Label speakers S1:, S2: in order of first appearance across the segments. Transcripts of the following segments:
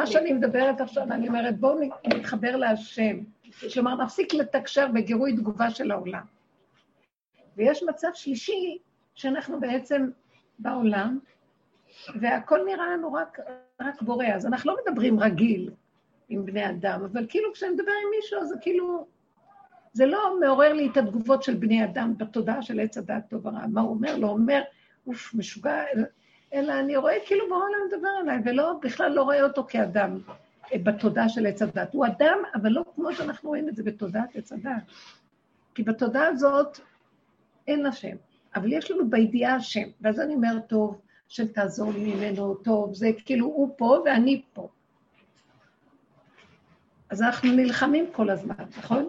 S1: מה שאני מדברת עכשיו, אני אומרת, בואו נתחבר להשם. כלומר, נפסיק לתקשר בגירוי תגובה של העולם. ויש מצב שלישי, שאנחנו בעצם בעולם, והכל נראה לנו רק, רק בורא. אז אנחנו לא מדברים רגיל עם בני אדם, אבל כאילו כשאני מדבר עם מישהו, זה כאילו... זה לא מעורר לי את התגובות של בני אדם בתודעה של עץ הדעת טוב ורע. מה הוא אומר? לא אומר, אוף, משוגע, אלא אני רואה כאילו בעולם מדבר עליי, ולא, בכלל לא רואה אותו כאדם אה, בתודעה של עץ הדת. הוא אדם, אבל לא כמו שאנחנו רואים את זה בתודעת עץ הדת. כי בתודעה הזאת אין השם, אבל יש לנו בידיעה השם. ואז אני אומרת, טוב, של תעזור לי ממנו, טוב, זה כאילו הוא פה ואני פה. אז אנחנו נלחמים כל הזמן, נכון?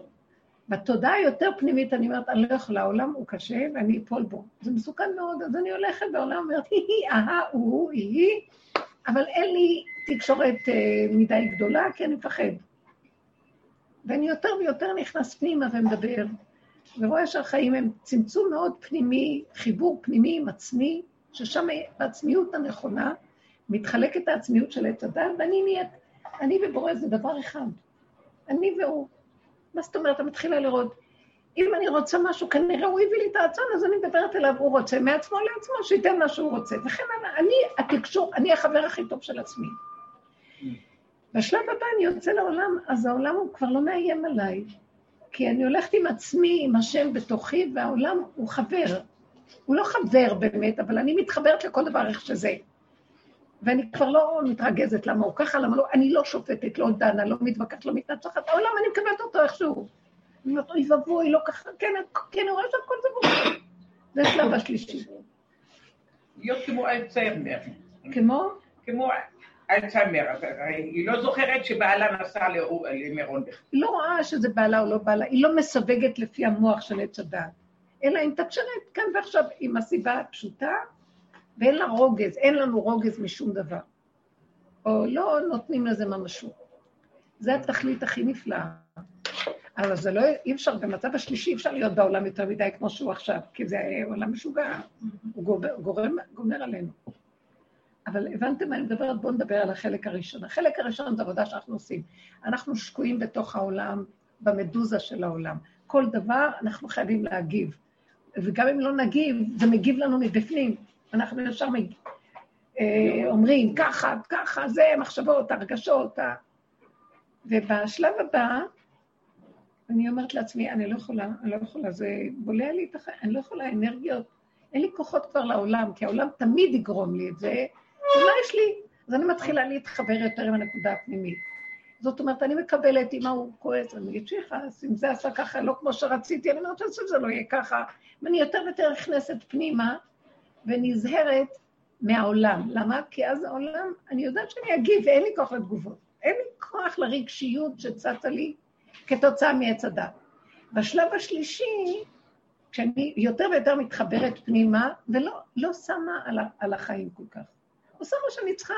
S1: בתודעה היותר פנימית אני אומרת, אני לא יכולה, העולם הוא קשה ואני אפול בו. זה מסוכן מאוד, אז אני הולכת בעולם ואומרת, היא, אהה, הוא, היא, אבל אין לי תקשורת אה, מדי גדולה, כי אני מפחד. ואני יותר ויותר נכנס פנימה ומדבר, ורואה שהחיים הם צמצום מאוד פנימי, חיבור פנימי עם עצמי, ששם בעצמיות הנכונה מתחלקת העצמיות של עץ הדת, ואני נהיית, אני ובורא זה דבר אחד. אני והוא. מה זאת אומרת? אני מתחילה לראות, אם אני רוצה משהו, כנראה הוא הביא לי את הרצון, אז אני מדברת אליו, הוא רוצה מעצמו לעצמו, שייתן מה שהוא רוצה. וכן הלאה, אני התקשור, אני החבר הכי טוב של עצמי. בשלב הבא אני יוצא לעולם, אז העולם הוא כבר לא מאיים עליי, כי אני הולכת עם עצמי, עם השם בתוכי, והעולם הוא חבר. הוא לא חבר באמת, אבל אני מתחברת לכל דבר איך שזה. ואני כבר לא מתרגזת למה הוא ככה, למה לא, אני לא שופטת, לא דנה, לא מתווכחת, לא מתנצחת, העולם, אני מקבלת אותו איכשהו. אני אומרת, אוי ואבוי, לא ככה, כן, כן, אני רואה שהכל זה בוקר. זה השלב השלישי.
S2: להיות כמו אלצהיימר.
S1: כמו?
S2: כמו אלצהיימר, היא לא זוכרת שבעלה נסע למירון בכלל.
S1: היא לא רואה שזה בעלה או לא בעלה, היא לא מסווגת לפי המוח של עץ הדעת, אלא היא מתקשרת כאן ועכשיו עם הסיבה הפשוטה, ואין לה רוגז, אין לנו רוגז משום דבר. או לא נותנים לזה ממשות. זה התכלית הכי נפלאה. אבל זה לא, אי אפשר, במצב השלישי אי אפשר להיות בעולם יותר מדי כמו שהוא עכשיו, כי זה עולם משוגע, הוא גומר, גורם, גומר עלינו. אבל הבנתם מה אני מדברת? בואו נדבר על החלק הראשון. החלק הראשון זה עבודה שאנחנו עושים. אנחנו שקועים בתוך העולם, במדוזה של העולם. כל דבר אנחנו חייבים להגיב. וגם אם לא נגיב, זה מגיב לנו מבפנים. אנחנו ישר. אה, אומרים, ככה, ככה, זה, מחשבות, הרגשות. ובשלב הבא, אני אומרת לעצמי, אני לא יכולה, אני לא יכולה, זה בולע לי את החיים, אני לא יכולה, אנרגיות, אין לי כוחות כבר לעולם, כי העולם תמיד יגרום לי את זה, ומה יש לי? אז אני מתחילה להתחבר יותר עם הנקודה הפנימית. זאת אומרת, אני מקבלת, אם ההוא כועס, אני אגיד שיכעס, אם זה עשה ככה, לא כמו שרציתי, אני אומרת שזה לא יהיה ככה. ואני יותר ויותר נכנסת פנימה, ונזהרת מהעולם. למה? כי אז העולם, אני יודעת שאני אגיב ואין לי כוח לתגובות. אין לי כוח לרגשיות שצצה לי כתוצאה מעץ הדת. בשלב השלישי, כשאני יותר ויותר מתחברת פנימה, ולא לא שמה על, על החיים כל כך. עושה מה שאני צריכה,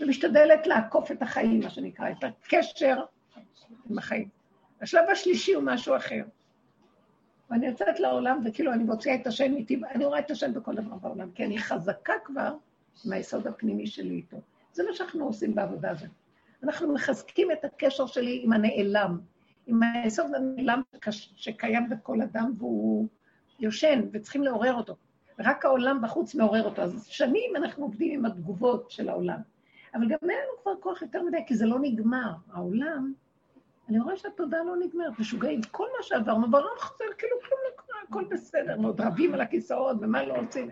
S1: ומשתדלת לעקוף את החיים, מה שנקרא, את הקשר עם החיים. השלב השלישי הוא משהו אחר. ואני יוצאת לעולם, וכאילו אני מוציאה את השם איתי, אני רואה את השם בכל דבר בעולם, כי אני חזקה כבר מהיסוד הפנימי שלי איתו. זה מה שאנחנו עושים בעבודה הזאת. אנחנו מחזקים את הקשר שלי עם הנעלם, עם היסוד הנעלם שקיים בכל אדם והוא יושן, וצריכים לעורר אותו. רק העולם בחוץ מעורר אותו. אז שנים אנחנו עובדים עם התגובות של העולם. אבל גם אין לנו כבר כוח יותר מדי, כי זה לא נגמר. העולם אני רואה שהתודעה לא נגמרת, משוגעים. כל מה שעברנו בעולם חוזר, כאילו כלום לא קרה, הכל בסדר, מאוד רבים על הכיסאות ומה לא עושים.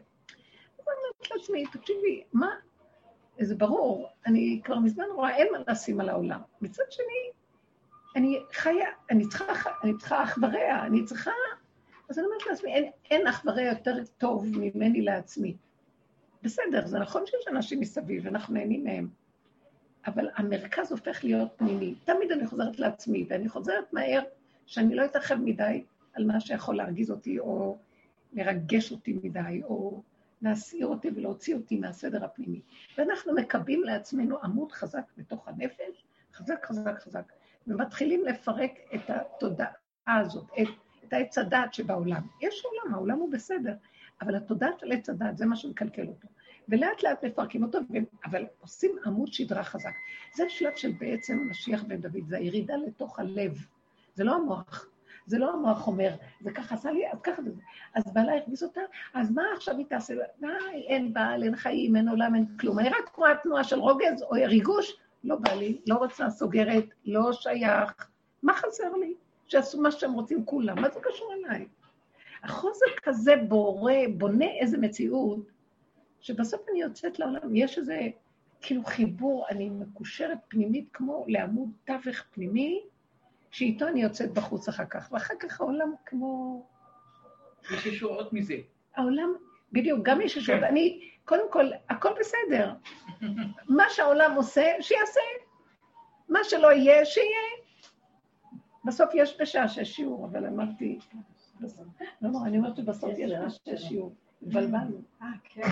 S1: אז אני אומרת לעצמי, תקשיבי, מה? זה ברור, אני כבר מזמן רואה, אין מה לשים על העולם. מצד שני, אני חיה, אני צריכה, אני צריכה אח ורע, אני צריכה... אז אני אומרת לעצמי, אין, אין אח ורע יותר טוב ממני לעצמי. בסדר, זה נכון שיש אנשים מסביב, אנחנו נהנים מהם. אבל המרכז הופך להיות פנימי. תמיד אני חוזרת לעצמי, ואני חוזרת מהר שאני לא אתרחב מדי על מה שיכול להרגיז אותי, או לרגש אותי מדי, או להסעיר אותי ולהוציא אותי מהסדר הפנימי. ואנחנו מקבעים לעצמנו עמוד חזק בתוך הנפש, חזק, חזק, חזק, ומתחילים לפרק את התודעה הזאת, את, את העץ הדעת שבעולם. יש עולם, העולם הוא בסדר, אבל התודעה של עץ הדעת, זה מה שמקלקל אותו. ולאט לאט מפרקים אותו, אבל עושים עמוד שדרה חזק. זה השלב של בעצם המשיח בן דוד, זה הירידה לתוך הלב. זה לא המוח. זה לא המוח אומר, זה ככה עשה לי, אז ככה. אז בעלה הרגיז אותה, אז מה עכשיו היא תעשה? די, אין בעל, אין חיים, אין עולם, אין כלום. אני רק רואה תנועה של רוגז או ריגוש, לא בא לי, לא רוצה, סוגרת, לא שייך. מה חסר לי? שיעשו מה שהם רוצים כולם, מה זה קשור אליי? החוזר כזה בורא, בונה איזה מציאות, שבסוף אני יוצאת לעולם, יש איזה כאילו חיבור, אני מקושרת פנימית כמו לעמוד תווך פנימי, שאיתו אני יוצאת בחוץ אחר כך, ואחר כך העולם כמו...
S2: יש ישועות מזה.
S1: העולם, בדיוק, גם יש ישועות. כן. אני, קודם כל, הכל בסדר. מה שהעולם עושה, שיעשה. מה שלא יהיה, שיהיה. בסוף יש בשעה שש שיעור, אבל אמרתי... לא, לא, אני אומרת שבסוף יש בשש שיעור. התבלבלנו. אה, כן.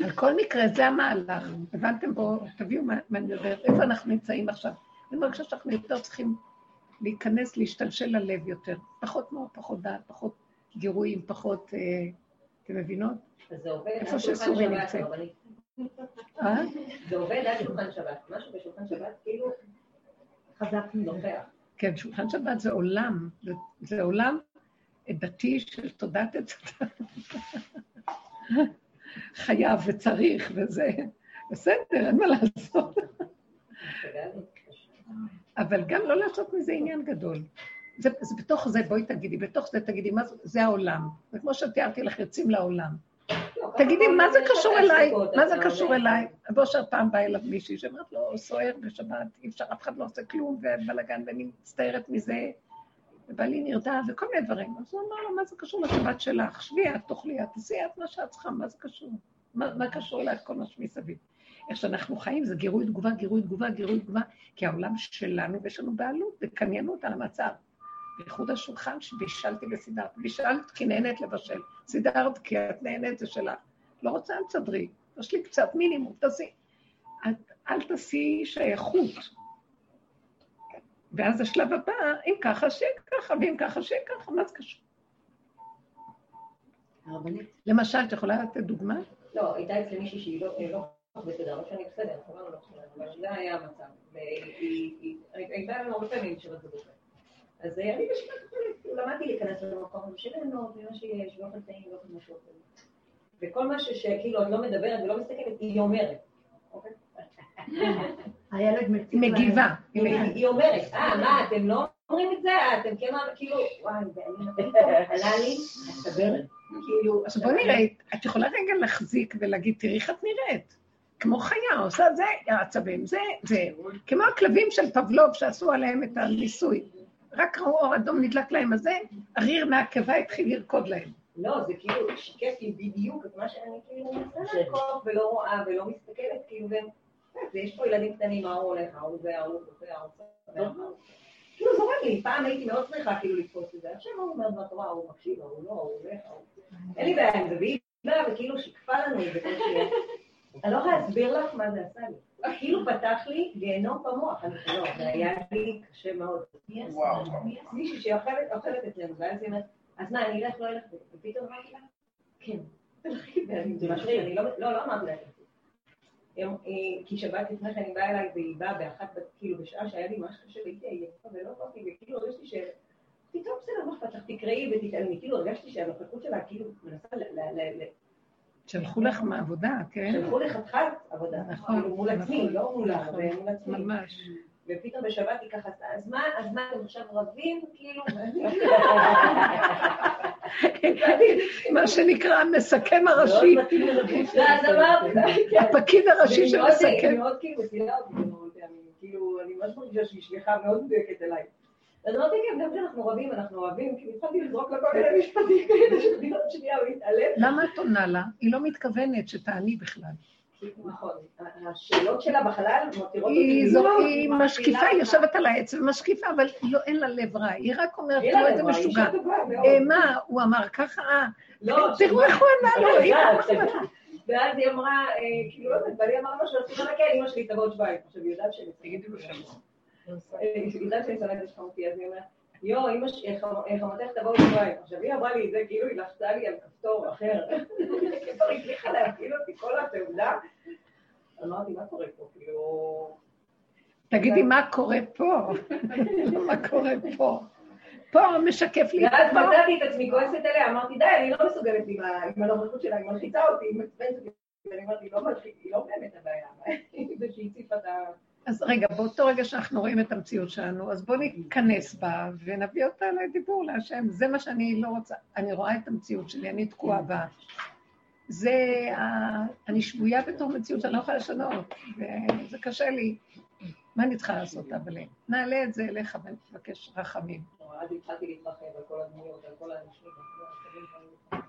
S1: על כל מקרה, זה המהלך. הבנתם בו, תביאו מה אני מדברת. איפה אנחנו נמצאים עכשיו? אני מרגישה שאנחנו יותר צריכים להיכנס, להשתלשל ללב יותר. פחות מור, פחות דעת, פחות גירויים, פחות... אה, אתם מבינות? איפה שסורי נמצאת.
S3: אה? זה עובד עד שולחן שבת. משהו בשולחן שבת, כאילו, חזק נוכח.
S1: כן, שולחן שבת זה עולם, זה עולם דתי של תודעת עץ חייב וצריך וזה, בסדר, אין מה לעשות. אבל גם לא לעשות מזה עניין גדול. זה, זה בתוך זה, בואי תגידי, בתוך זה תגידי, מה זה, זה העולם. זה כמו שתיארתי לך, יוצאים לעולם. לא, תגידי, מה זה קשור אליי? מה זה קשור אליי? בושר פעם באה אליו מישהי שאומרת לו, סוער בשבת, אי אפשר, אף אחד לא עושה כלום, ובלאגן, ואני מצטערת מזה, ובעלי נרתע, וכל מיני דברים. אז הוא אמר לו, מה זה קשור לשבת שלך? שבי את, תאכלי את, תעשי את מה שאת צריכה, מה זה קשור? מה קשור אלייך כל מה שמסביב? איך שאנחנו חיים זה גירוי תגובה, גירוי תגובה, גירוי תגובה, כי העולם שלנו ויש לנו בעלות וקניינות על המצב. בייחוד השולחן שבישלתי וסידרת. בישלת כי נהנית לבשל. סידרת כי את נהנית זה שלך. לא רוצה, אל תסדרי. יש לי קצת מינימום, תעשי. אל תעשי שייכות. ואז השלב הבא, אם ככה, שיהיה ככה, ואם ככה, שיהיה ככה, מה זה קשור? למשל, את יכולה לתת דוגמה?
S3: לא, הייתה אצלי מישהי שהיא לא, לא בסדר, לא שאני בסדר, לא אבל זה היה המצב. הייתה לנו הרבה פעמים שירות בבוקר. אז אני בשביל למדתי להיכנס למקום הזה של ליהנות, ומה שיש, ואוכל טעים, ואוכל משהו אחר. וכל משהו שכאילו את לא מדברת ולא מסתכלת, היא אומרת. אוקיי?
S1: הילד מגיבה.
S3: היא אומרת, אה, מה, אתם לא אומרים את זה? אתם כן, כאילו, וואי, עלה לי, הסברת.
S1: כאילו... אז בואי נראה, את יכולה רגע להחזיק ולהגיד, תראי איך את נראית. כמו חיה, עושה זה, העצבים, זה, זה. כמו הכלבים של פבלוב שעשו עליהם את הניסוי. רק ראו אור אדום נדלק להם הזה, הריר מהקיבה התחיל לרקוד להם.
S3: לא, זה כאילו שיקף לי בדיוק את מה שאני כאילו מנסה לעקוב ולא רואה ולא מסתכלת, כאילו, ויש פה ילדים קטנים, מה הוא הולך, ההוא זה, ההוא זה, ההוא זה, כאילו זורק לי, פעם הייתי מאוד שמחה כאילו לתפוס את זה, עכשיו הוא אומר בתורה, הוא מקשיב, הוא לא, הוא הולך, אין לי בעיה עם זה, והיא באה וכאילו שיקפה לנו את זה. אני לא יכולה להסביר לך מה זה עשה לי. כאילו פתח לי גיהנום במוח, אני לא, זה היה לי קשה מאוד. מישהי שאוכלת אצלנו, ואז היא אומרת, אז מה, אני אלך, לא אלך, ופתאום אמרתי לה, כן. לא, לא אמרתי לה, כי שבת לפני כן היא באה אליי והיא באה באחת, כאילו בשעה שהיה לי ממש קשה והייתי עייפה ולא באתי, וכאילו הרגשתי ש... פתאום בסדר, מה אכפת לך, תקראי ותתעלמי, כאילו הרגשתי שהנוכחות שלה כאילו מנסה
S1: שלחו לך מעבודה, כן?
S3: שלחו לי חתיכת עבודה, נכון, כאילו מול עצמי, נכון, לא מולה,
S1: נכון, מול עצמי. ממש.
S3: ופתאום בשבת היא ככה, אז מה, אז מה, אתם עכשיו רבים? כאילו...
S1: מה שנקרא המסכם הראשי. הפקיד הראשי שמסכם.
S3: מאוד כאילו, כאילו, אני ממש מרגישה שהיא שליחה מאוד מדויקת אליי. אז אמרתי, כן, גם כשאנחנו רבים, אנחנו אוהבים, כי התחלתי לזרוק לה כל מיני משפטים כאלה שבדיוק שנייה הוא יתעלם.
S1: למה את עונה לה? היא לא מתכוונת שתעני בכלל.
S3: נכון, השאלות שלה בחלל מותירות
S1: אותי... היא משקיפה, היא יושבת על העץ ומשקיפה, אבל לא, אין לה לב רע. היא רק אומרת, תראו איזה משוגע. אה, מה, הוא אמר ככה? אה, לא, תראו איך הוא ענה לו,
S3: ואז היא אמרה, אה, כאילו, לא יודעת, ואני אמרה משהו, אז תחכה, אמא שלי תבוא עוד שבועיים. עכשיו, היא יודעת שאני... תגידי לו שם. היא יודעת שאני שונאת אותי, אז היא אומרת, יואו, אמא ש... חמתך תבואו לבית. עכשיו, היא אמרה לי את זה, כאילו היא לחצה לי על כפתור אחר. היא הצליחה להפעיל אותי כל התעודה. אמרתי, מה קורה פה? כאילו...
S1: תגידי, מה קורה פה? מה קורה פה? פה משקף לי
S3: את ואז מצאתי את עצמי כועסת עליה, אמרתי, די, אני לא מסוגלת עם הנוכחות שלה, היא מלחיצה אותי, היא מעצבנת אותי. ואני אמרתי, לא היא לא באמת הבעיה, זה שהיא הציפה את ה...
S1: אז רגע, באותו רגע שאנחנו רואים את המציאות שלנו, אז בואו ניכנס בה ונביא אותה לדיבור להשם. זה מה שאני לא רוצה. אני רואה את המציאות שלי, אני תקועה בה. זה. אני שבויה בתור מציאות שאני לא יכולה לשנות, וזה קשה לי. מה אני צריכה לעשות, אבל נעלה את זה אליך ונבקש רחמים.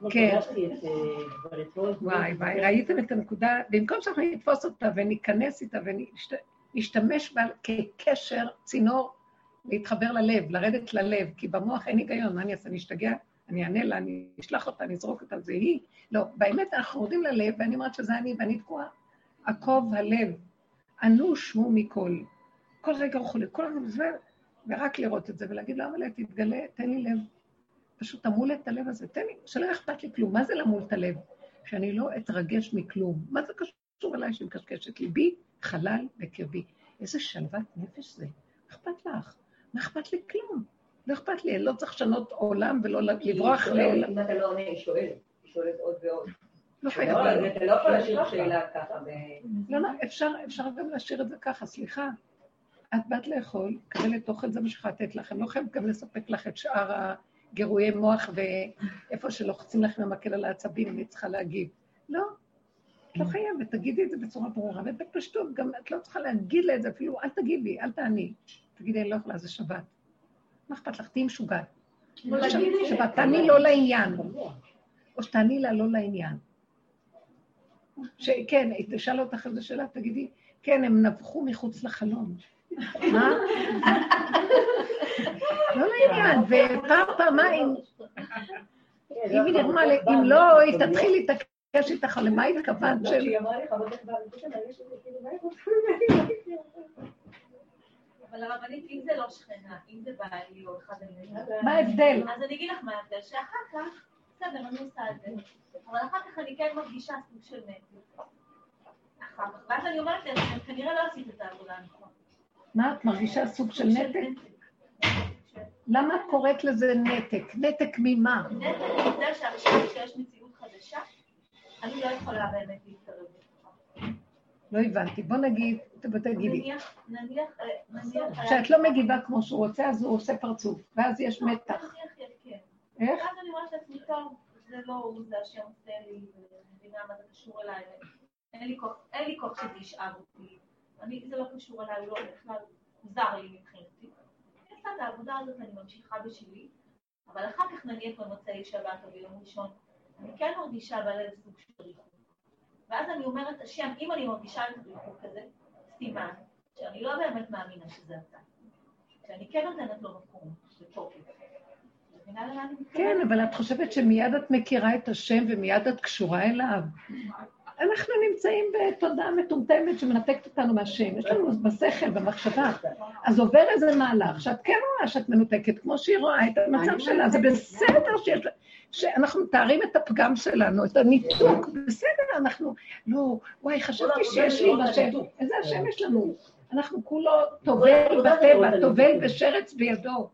S1: כן. וואי, וואי, ראיתם את הנקודה? במקום שאנחנו נתפוס אותה וניכנס איתה ונשתמש בה כקשר, צינור, להתחבר ללב, לרדת ללב, כי במוח אין היגיון, מה אני אעשה? אני אשתגע? אני אענה לה, אני אשלח אותה, אני אזרוק אותה, זה היא. לא, באמת אנחנו יורדים ללב, ואני אומרת שזה אני, ואני תקועה. עקוב הלב, אנוש הוא מכל. כל רגע הוא חולה, כל הזמן זה, ורק לראות את זה ולהגיד לו, אבל תתגלה, תן לי לב. פשוט תמול את הלב הזה, תן לי, שלא אכפת לי כלום. מה זה למול את הלב? שאני לא אתרגש מכלום. מה זה קשור אליי שהיא מקשקשת? ליבי חלל בקרבי. איזה שלוות נפש זה. אכפת לך? מה אכפת לי? כלום. לא אכפת לי, אני לא צריך לשנות עולם ולא לברוח לעולם.
S3: אם אתה לא עונה, היא שואלת. היא שואלת עוד ועוד.
S1: לא חייב.
S3: אתה לא יכול להשאיר שאלה ככה.
S1: לא, לא, אפשר גם להשאיר את זה ככה, סליחה. את באת לאכול, קבלת אוכל, זה מה שיכולה לתת לכם. לא חייב גם לספק לך את שאר גירויי מוח ואיפה שלוחצים לך במקל על העצבים, אני צריכה להגיב. לא, את לא חייבת, תגידי את זה בצורה ברורה, ובפשטות, גם את לא צריכה להגיד לה את זה אפילו, אל תגיבי, אל תעני. תגידי, אני לא יכולה, זה שבת. מה אכפת לך? תהיי משוגעת. שבת, תעני לא לעניין. או שתעני לה לא לעניין. שכן, היא תשאל אותך איזה שאלה, תגידי, כן, הם נבחו מחוץ לחלום. מה? לא לעניין, ופעם, פעמיים, אם היא נרמה לי, אם לא, היא תתחיל להתעקש איתך, למה התכוונת של...
S4: אבל הרבנית, אם זה לא שכנה, אם זה בעלי או אחד
S1: מה ההבדל?
S4: אז אני אגיד לך מה ההבדל, שאחר כך, בסדר, אני עושה את זה, אבל אחר כך אני כן מרגישה סוג של נטל. אחר כך, ואז אני אומרת לעצמי, כנראה לא עשית את העבודה הנכונה.
S1: מה, את מרגישה סוג של נתק? למה את קוראת לזה נתק? נתק ממה?
S4: נתק מזה שעכשיו שיש מציאות חדשה, אני לא יכולה באמת להתקרב
S1: לא הבנתי. בוא נגיד, תגידי.
S4: נניח, נניח, נניח...
S1: כשאת לא מגיבה כמו שהוא רוצה, אז הוא עושה פרצוף, ואז יש מתח.
S4: נניח, כן.
S1: איך?
S4: ואז אני אומרת לעצמי, טוב, זה לא הוא, זה השם עושה לי, מבינה מה זה קשור אליי. אין לי כוח שזה ישאב אותי. אני, זה לא קשור אליי, הוא לא בכלל מוזר לי מבחינתי. אני עושה את העבודה הזאת, אני ממשיכה בשלי, אבל אחר כך נניח במוצאי שבת או ביום ראשון, אני כן מרגישה בלב סוג של ריחוק. ואז אני אומרת, השם, אם אני מרגישה את הריחוק הזה, סימן שאני לא באמת מאמינה שזה אתה. שאני כן נותנת לו מקום ותוקף.
S1: כן, אבל את חושבת שמיד את מכירה את השם ומיד את קשורה אליו? אנחנו נמצאים בתודעה מטומטמת שמנתקת אותנו מהשם. יש לנו בשכל, במחשבה. אז עובר איזה מהלך שאת כן רואה שאת מנותקת, כמו שהיא רואה את המצב שלה. זה בסדר שיש... שאנחנו מתארים את הפגם שלנו, את הניתוק, בסדר, אנחנו... לא, וואי, חשבתי שיש לי בשם. איזה השם יש לנו? אנחנו כולו טובל בטבע, טובל בשרץ בידו.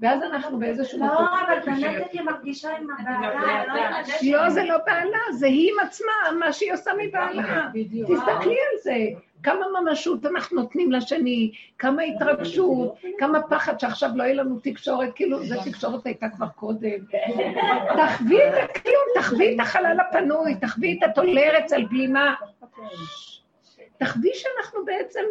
S1: ואז אנחנו באיזשהו
S4: מקום... לא, אבל באמת היא מרגישה עם הבעלה,
S1: לא, לא, זה לא בעלה, זה היא עם עצמה, מה שהיא עושה מבעלה. תסתכלי על זה. כמה ממשות אנחנו נותנים לשני, כמה התרגשות, כמה פחד שעכשיו לא יהיה לנו תקשורת, כאילו, זו תקשורת הייתה כבר קודם. תחווי את הכלום, תחווי את החלל הפנוי, תחווי את הטולרץ על בלימה. תחווי שאנחנו בעצם,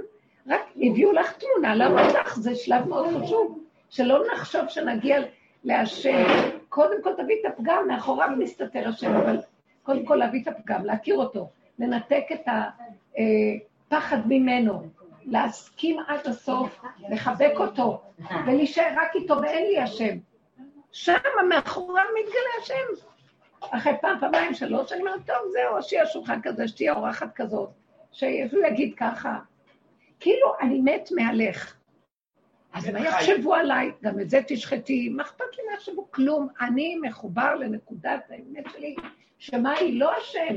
S1: רק הביאו לך תמונה למסך, זה שלב מאוד חשוב. שלא נחשוב שנגיע להשם. קודם כל תביא את הפגם, מאחוריו מסתתר השם, אבל קודם כל להביא את הפגם, להכיר אותו, לנתק את הפחד ממנו, להסכים עד הסוף, לחבק אותו, ולהישאר רק איתו ואין לי השם. שם מאחוריו מתגלה השם. אחרי פעם, פעמיים, שלוש, אני אומרת, טוב, זהו, שיהיה שולחן כזה, שתהיה אורחת כזאת, שהוא יגיד ככה. כאילו, אני מת מהלך. אז מה יחשבו עליי? גם את זה תשחטי, מה אכפת לי מה יחשבו? כלום. אני מחובר לנקודת האמת שלי, שמה היא לא השם.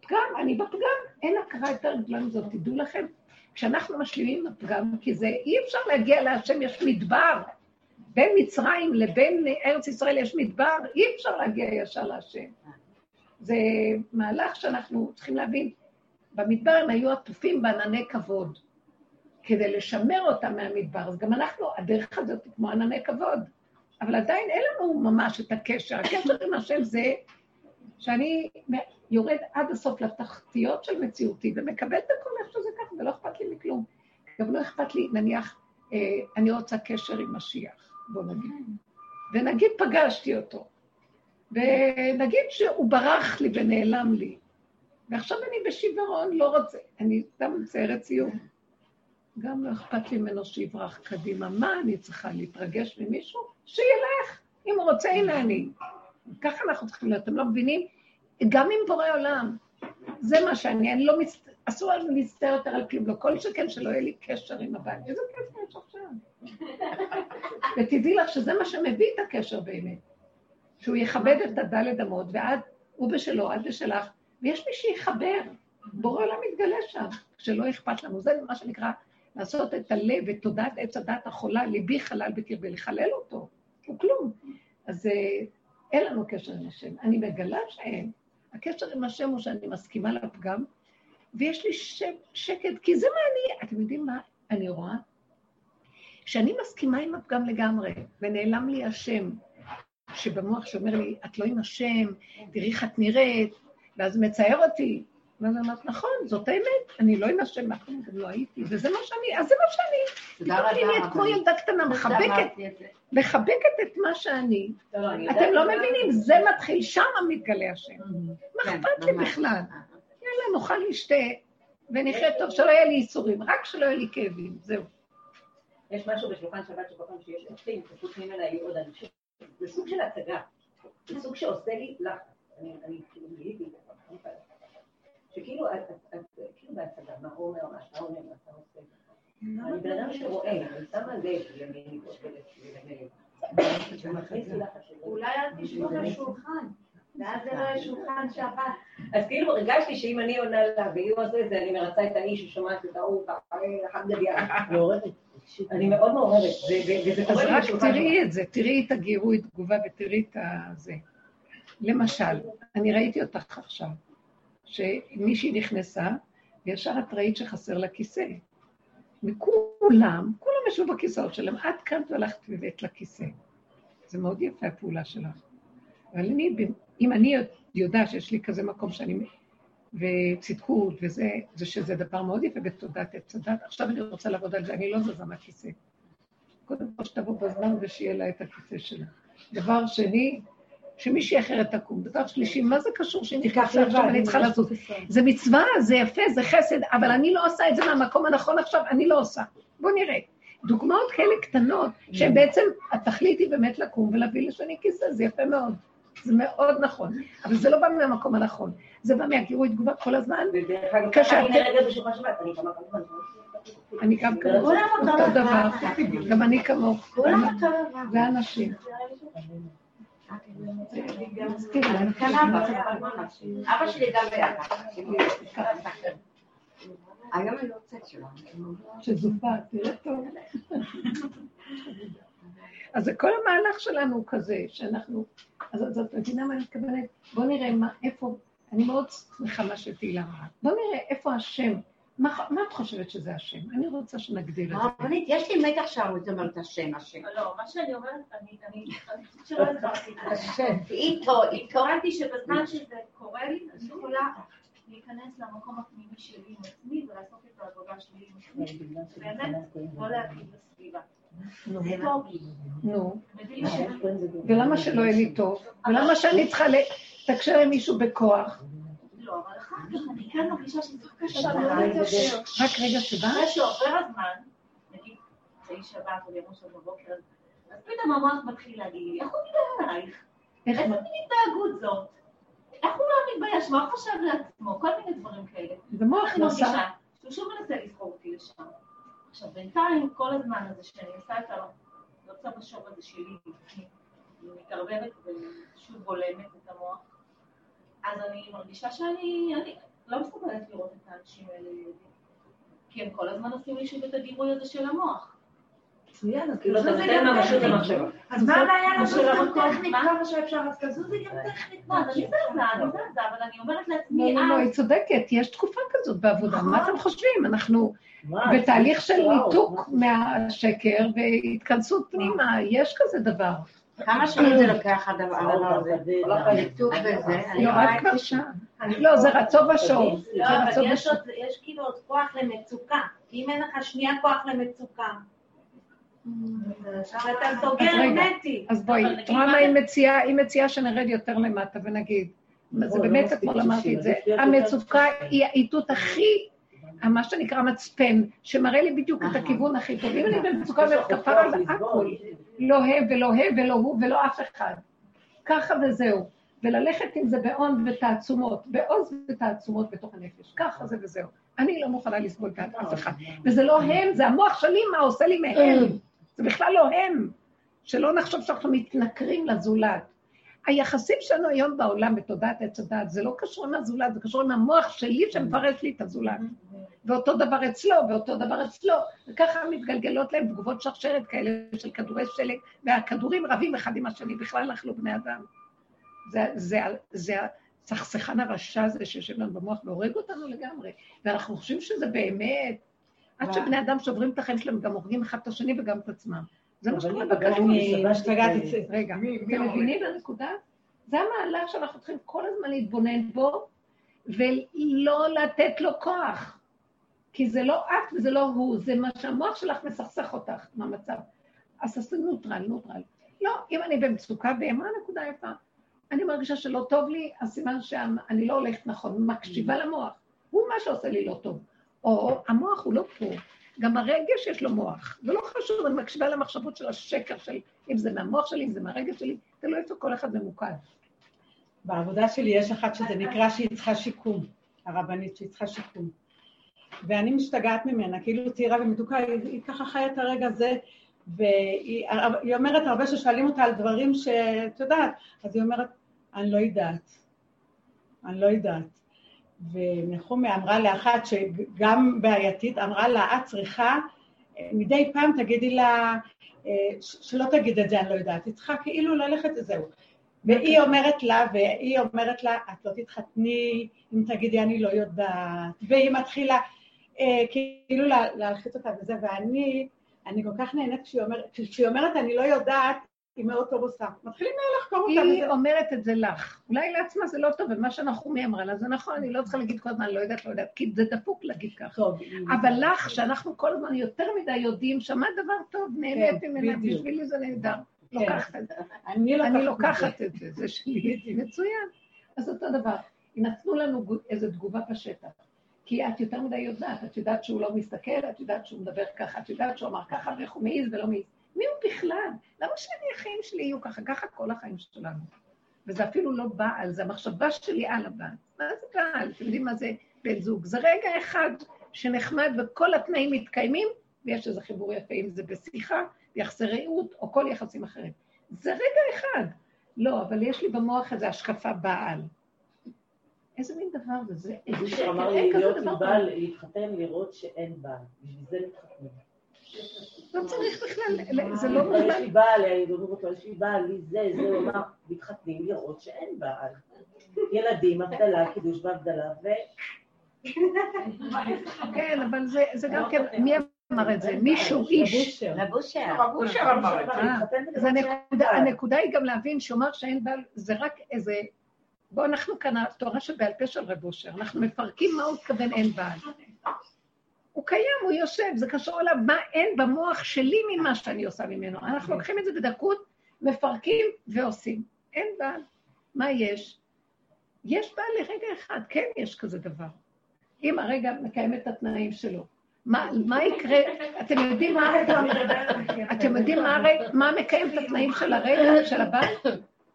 S1: פגם, אני בפגם. אין הכרה יותר גדולה מזאת, תדעו לכם. כשאנחנו משלימים עם הפגם, כי זה, אי אפשר להגיע להשם, יש מדבר. בין מצרים לבין ארץ ישראל יש מדבר, אי אפשר להגיע ישר להשם. זה מהלך שאנחנו צריכים להבין. במדבר הם היו עטופים בענני כבוד. כדי לשמר אותם מהמדבר. אז גם אנחנו, הדרך הזאת היא כמו ענני כבוד. אבל עדיין אין לנו ממש את הקשר. הקשר עם השם זה שאני יורד עד הסוף לתחתיות של מציאותי ומקבל את הכל איך שזה ככה, ולא אכפת לי מכלום. גם לא אכפת לי, נניח, אה, אני רוצה קשר עם משיח, בוא נגיד. ונגיד פגשתי אותו, ונגיד שהוא ברח לי ונעלם לי, ועכשיו אני בשיוורון, לא רוצה, אני סתם מציירת סיום. גם לא אכפת לי ממנו שיברח קדימה. מה אני צריכה להתרגש ממישהו? שילך. אם הוא רוצה, הנה אני. ככה אנחנו צריכים להיות, אתם לא מבינים? גם עם בורא עולם. זה מה שאני, אני לא מצ... אסור לנו להסתר יותר על כלום, לא כל שכן שלא יהיה לי קשר עם הבית. איזה קשר יש עכשיו? ותדעי לך שזה מה שמביא את הקשר באמת. שהוא יכבד את הדלת אמות, ועד, הוא בשלו, את בשלך, ויש מי שיחבר. בורא עולם מתגלה שם, שלא אכפת לנו. זה מה שנקרא לעשות את הלב את תודעת עץ הדת החולה, ליבי חלל בקרבי, לחלל אותו, הוא כלום. אז אה, אין לנו קשר עם השם. אני מגלה שאין. הקשר עם השם הוא שאני מסכימה לפגם, ויש לי ש... שקט, כי זה מה אני... אתם יודעים מה אני רואה? שאני מסכימה עם הפגם לגמרי, ונעלם לי השם, שבמוח שאומר לי, את לא עם השם, תראי איך את נראית, ואז מצער אותי, ואז אמרת, נכון, זאת האמת, אני לא עם השם, מאחורי גם לא הייתי, וזה מה שאני, אז זה מה שאני. פתאום נהיית כמו ילדה קטנה, מחבקת, מחבקת את מה שאני. אתם לא מבינים, זה מתחיל, שם מתגלה השם. מה
S5: כן,
S1: אכפת לי. בכלל? יאללה, נאכל נשתה, ונחיה טוב, שלא יהיה לי ייסורים, רק שלא יהיה לי כאבים, זהו.
S3: יש משהו בשולחן שבת שכל פעם שיש עצים, פשוט ממנה יהיו עוד אנשים. זה סוג של הצגה. זה סוג שעושה לי לחץ. אני אני כאילו גיליתי את זה. שכאילו, את כאילו בהצגה, מה הוא אומר, מה אתה אומר, מה אתה עושה. אני בן אדם שרואה, אני שמה לב לי לחץ. של-
S4: אולי אל תשבו בשולחן, ואז זה לא יהיה שולחן שבת.
S3: אז כאילו הרגשתי שאם אני עונה לה והיא עושה את זה, אני מרצה את האיש ששומעת את ההוא. אני מאוד ו- וזה
S1: אז
S3: קורה לי
S1: רק
S3: בשולחן
S1: תראי את זה, תראי את הגירוי תגובה ותראי את זה. למשל, אני ראיתי אותך עכשיו, שמישהי נכנסה, וישר את ראית שחסר לה כיסא. וכולם, כולם ישבו בכיסאות שלהם, את קמת והלכת והבאת לכיסא. זה מאוד יפה הפעולה שלך. אבל אני, אם אני יודעת שיש לי כזה מקום שאני... וצדקות, וזה, זה שזה דבר מאוד יפה בתודעת עץ הדת. עכשיו אני רוצה לעבוד על זה, אני לא זזה מהכיסא. קודם כל שתבוא בזמן ושיהיה לה את הכיסא שלה. דבר שני, שמישהי אחרת תקום. דבר שלישי, מה זה קשור שהיא נכנסה עכשיו אני צריכה לעשות? זה מצווה, זה יפה, זה חסד, אבל אני לא עושה את זה מהמקום הנכון עכשיו, אני לא עושה. בואו נראה. דוגמאות כאלה קטנות, שהן בעצם, התכלית היא באמת לקום ולהביא לשני כיסא, זה יפה מאוד. זה מאוד נכון, אבל זה לא בא מהמקום הנכון. זה בא מהגירוי תגובה כל הזמן.
S3: ודרך אגב,
S1: כשאתם-
S3: ככה אני אני
S1: גם כמוך,
S4: כולם אותו דבר.
S1: גם אני כמוך.
S4: כולם
S1: תראי, אני
S5: אבא שלי גם ביחד. היום אני יוצאת שלו.
S1: שזופה, תראה טוב. אז כל המהלך שלנו הוא כזה, שאנחנו... אז את מבינה מה אני מתכוונת? בואו נראה מה, איפה... אני מאוד שמחה מה שתהילה אמרה. בואו נראה איפה השם. מה, מה את חושבת שזה השם? אני רוצה שנגדיר את זה.
S5: הרבנית, יש לי מתח שהרבנית אומרת השם, השם.
S4: לא, מה שאני אומרת, אני חושבת שלא הסברתי את.
S5: השם. איתו, איתו.
S4: התכוונתי שבזמן שזה קורה לי, אני יכולה להיכנס למקום הפנימי שלי עם עצמי ולעשות את העבודה שלי עם עצמי. באמת, לא להגיד לסביבה.
S1: נו,
S4: זה טוב.
S1: נו. ולמה שלא יהיה לי טוב? ולמה שאני צריכה לתקשר עם מישהו בכוח?
S4: לא, אבל אחר כך אני כן מרגישה קשה לא להתקשר.
S1: רק רגע שבא?
S4: אחרי שעובר הזמן, נגיד, צאי שבת או יום ראשון בבוקר, אז פתאום המוח מתחיל להגיד לי, איך הוא מדבר עלייך? איזה? מין התנהגות זאת? איך הוא לא מתבייש? מה הוא חושב לעצמו? כל מיני דברים כאלה.
S1: זה מוח
S4: אני. מרגישה שהוא שוב מנסה לסחור אותי לשם. עכשיו, בינתיים, כל הזמן הזה שאני עושה את הלוצה בשור הזה שלי, היא מתערבבת ושוב בולמת את המוח, אז אני מרגישה שאני אני לא מסוגלת לראות את האנשים האלה יהודים. כי הם כל הזמן עושים לי שוב את הדימוי הזה של המוח.
S3: מצוין, אז
S6: כאילו אתה
S3: זה
S6: נותן
S3: גם
S6: ממשות. למחשבה.
S3: אז מה הבעיה
S4: מה
S3: לעשות גם? טכנית
S4: מה?
S3: כמה שאפשר, אז תזוזי גם טכנית.
S4: לא, אז אני זזה, אני זזה, אבל אני אומרת
S1: לא,
S4: לעצמי,
S1: לא, לא,
S4: אז...
S1: היא צודקת, יש תקופה כזאת בעבודה.
S3: נכון.
S1: מה אתם חושבים? אנחנו
S6: מה,
S1: בתהליך של ניתוק
S6: מה-
S1: מהשקר והתכנסות פנימה, יש כזה דבר.
S5: כמה שנים זה לוקח הדבר הזה?
S6: כל החיים.
S5: ניתוק וזה. אני
S1: לא,
S5: רואה
S1: את כבר
S5: זה.
S1: שם. לא, זה רצון בשור.
S7: לא,
S1: זה
S7: אבל יש
S1: בשור.
S7: עוד, יש כאילו עוד כוח למצוקה. אם אין לך שנייה כוח למצוקה, אתה סוגר. נטי.
S1: אז בואי, את רואה
S4: מה זה-
S1: היא מציעה? היא מציעה שנרד יותר למטה ונגיד, זה
S6: לא,
S1: באמת
S6: לא
S1: אתמול אמרתי את זה, המצוקה היא האיתות הכי, מה שנקרא מצפן, שמראה לי בדיוק את
S5: אהה.
S1: הכיוון הכי טוב. אם אני במצוקה ואומרת כפר על הכל, לא הם ולא הם ולא הוא ולא אף אחד. ככה וזהו. וללכת עם זה בהון ותעצומות, בעוז ותעצומות בתוך הנפש. ככה זה וזהו. אני לא מוכנה לסבול בעד אף אחד. וזה לא הם, זה המוח שלי, מה עושה לי מהם. זה בכלל לא הם. שלא נחשוב שאנחנו מתנכרים לזולת. היחסים שלנו היום בעולם בתודעת עץ הדת, זה לא קשור עם הזולת, זה קשור עם המוח שלי שמפרש לי את הזולת. ואותו דבר אצלו, ואותו דבר אצלו, וככה מתגלגלות להם תגובות שרשרת כאלה של כדורי שלג, והכדורים רבים אחד עם השני, בכלל אנחנו בני אדם. זה, זה, זה הסכסכן הרשע הזה שיושב לנו במוח והורג אותנו לגמרי, ואנחנו חושבים שזה באמת, עד שבני אדם שוברים את החיים שלהם, גם הורגים אחד את השני וגם את עצמם. זה מה שקורה
S8: השתגעתי.
S1: רגע, אתם? מבינים לנקודה? זה המהלך שאנחנו צריכים כל הזמן להתבונן בו, ולא לתת לו כוח. כי זה לא את וזה לא הוא, זה מה שהמוח שלך מסכסך אותך מהמצב. אז תעשי נוטרל, נוטרל. לא, אם אני במצוקה, ומה הנקודה יפה? אני מרגישה שלא טוב לי, אז סימן שאני לא הולכת נכון, מקשיבה למוח. הוא מה שעושה לי לא טוב. או המוח הוא לא פה, גם הרגש יש לו מוח. זה לא חשוב, אני מקשיבה למחשבות של השקר של, אם זה מהמוח שלי, אם זה מהרגש שלי, תלוי איפה כל אחד ממוקד.
S8: בעבודה שלי יש אחת שזה נקרא שהיא צריכה שיקום, הרבנית שהיא צריכה שיקום. ואני משתגעת ממנה, כאילו צעירה ומתוקה, היא, היא ככה חיה את הרגע הזה, והיא היא אומרת הרבה ששואלים אותה על דברים שאת יודעת, אז היא אומרת, אני לא יודעת, אני לא יודעת. ונחומי אמרה לאחת שגם בעייתית, אמרה לה, את צריכה, מדי פעם תגידי לה, אה, שלא תגיד את זה, אני לא יודעת, היא צריכה כאילו ללכת, זהו. והיא אומרת לה, והיא אומרת לה, את לא תתחתני אם תגידי אני לא יודעת, והיא מתחילה אה, כאילו לה- להלחיץ אותה וזה, ואני, אני כל כך נהנית כשהיא אומרת, כשהיא אומרת אני לא יודעת, היא מאוד טוב עושה. מתחילים לחקור אותה
S1: היא
S8: וזה.
S1: אומרת את זה לך. אולי לעצמה זה לא טוב, ומה שנחומי אמרה לה זה נכון, אני לא צריכה להגיד כל הזמן, לא יודעת, לא יודעת, כי זה דפוק להגיד ככה.
S8: טוב,
S1: אבל לך, שאנחנו כל הזמן יותר מדי יודעים, שמעת דבר טוב, נהנית
S8: כן,
S1: ממנה. בשבילי זה נהדר. לוקחת את זה.
S8: אני לוקחת את
S1: זה, זה שלי, מצוין. אז אותו דבר, נתנו לנו איזו תגובה בשטח. כי את יותר מדי יודעת, את יודעת שהוא לא מסתכל, את יודעת שהוא מדבר ככה, את יודעת שהוא אמר ככה ואיך הוא מעז ולא מעז. מי הוא בכלל? למה שאני, החיים שלי יהיו ככה? ככה כל החיים שלנו. וזה אפילו לא בעל, זה המחשבה שלי על הבעל. מה זה בעל? אתם יודעים מה זה בן זוג? זה רגע אחד שנחמד וכל התנאים מתקיימים, ויש איזה חיבור יפה, אם זה בשיחה, יחסי רעות, או כל יחסים אחרים. זה רגע אחד. לא, אבל יש לי במוח איזו השקפה בעל. איזה מין דבר זה? זה
S6: מישהו
S1: שקר,
S6: אמר
S1: אין
S6: לי
S1: כזה
S6: להיות
S1: דבר.
S6: עם בעל, להתחתן, לראות שאין בעל. בשביל זה מתחתנים.
S1: לא צריך בכלל, זה לא
S6: אבל יש. לי בעל, אני אומר אותו, יש לי בעל, לי זה, זה, הוא אמר, מתחתנים לראות שאין בעל. ילדים, הבדלה, קידוש והבדלה, ו...
S1: כן, אבל זה- זה גם כן, מי אמר את זה? מישהו, איש.
S8: לבושר.
S5: לבושר.
S2: אושר אמר את זה.
S1: אה,
S6: ולראות שאין
S1: הנקודה, היא גם להבין שהוא אמר שאין בעל, זה רק איזה... בואו, אנחנו כאן, התורה שבעל פה של רב אושר, אנחנו מפרקים מה הוא התכוון אין בעל. הוא קיים, הוא יושב, זה קשור אליו, מה אין במוח שלי ממה שאני עושה ממנו. אנחנו לוקחים את זה בדקות, מפרקים ועושים. אין בעל. מה יש? יש בעל לרגע אחד, כן יש כזה דבר. אם הרגע מקיים את התנאים שלו. מה, מה יקרה? אתם יודעים מה הרגע, אתם יודעים מה, הרגע, מה מקיים את התנאים של הרגע, של הבעל?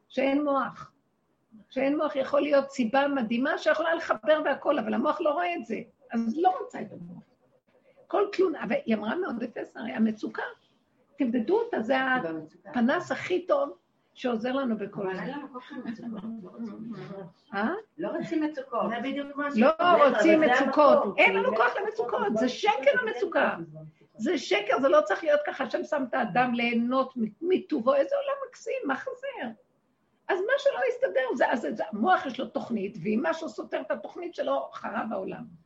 S1: שאין מוח. שאין מוח יכול להיות סיבה מדהימה שיכולה לחבר והכל, אבל המוח לא רואה את זה, אז לא רוצה את המוח. כל תלונה, והיא אמרה מאוד יפה, הרי המצוקה, תמדדו אותה, זה הפנס הכי טוב שעוזר לנו בכל
S5: אבל מצוקות.
S1: אה?
S5: לא רוצים מצוקות.
S1: לא
S6: אבל
S1: רוצים מצוקות,
S6: המקום,
S1: אין לנו כוח למצוקות, זה
S6: אבל
S1: שקר המצוקה.
S6: זה
S1: שקר, זה לא צריך להיות ככה, השם שם את האדם ליהנות מטובו, איזה עולם מקסים, מה חסר? אז מה שלא יסתדר, זה, אז זה, המוח יש לו תוכנית, ואם משהו סותר את התוכנית שלו, חרב העולם.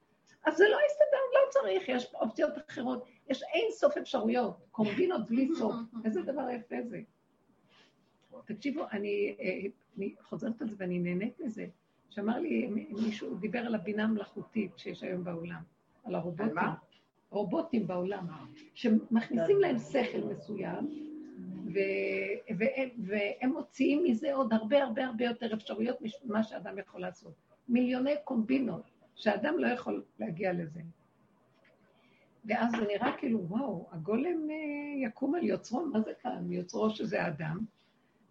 S1: אז זה לא יסתדר, לא צריך, יש אופציות אחרות, יש אין סוף אפשרויות, קומבינות בלי סוף, איזה דבר יפה זה. תקשיבו, אני, אה, אני חוזרת על זה ואני נהנית מזה. שאמר לי מישהו, דיבר על הבינה המלאכותית שיש היום בעולם, על הרובוטים.
S2: מה?
S1: רובוטים בעולם, שמכניסים להם שכל מסוים, ו- והם, והם מוציאים מזה עוד הרבה הרבה הרבה יותר אפשרויות ממה שאדם יכול לעשות. מיליוני קומבינות, שאדם לא יכול להגיע לזה. ואז זה נראה כאילו, וואו, הגולם אה, יקום על יוצרו, מה זה כאן? יוצרו שזה האדם.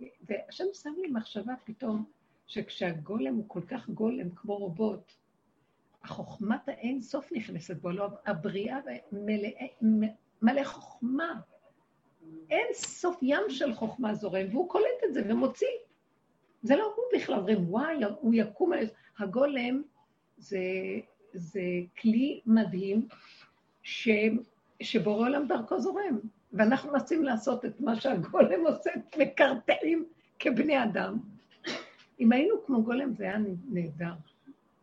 S1: והשם שם לי מחשבה פתאום, שכשהגולם הוא כל כך גולם כמו רובוט, החוכמת האין סוף נכנסת בו, לא, הבריאה מלא, מלא חוכמה. אין סוף ים של חוכמה זורם, והוא קולט את זה ומוציא. זה לא הוא בכלל, אומרים, וואי, הוא יקום על... הגולם זה, זה כלי מדהים ש, שבורא עולם דרכו זורם, ואנחנו מנסים לעשות את מה שהגולם עושה, מקרטעים כבני אדם. אם היינו כמו גולם זה היה נהדר.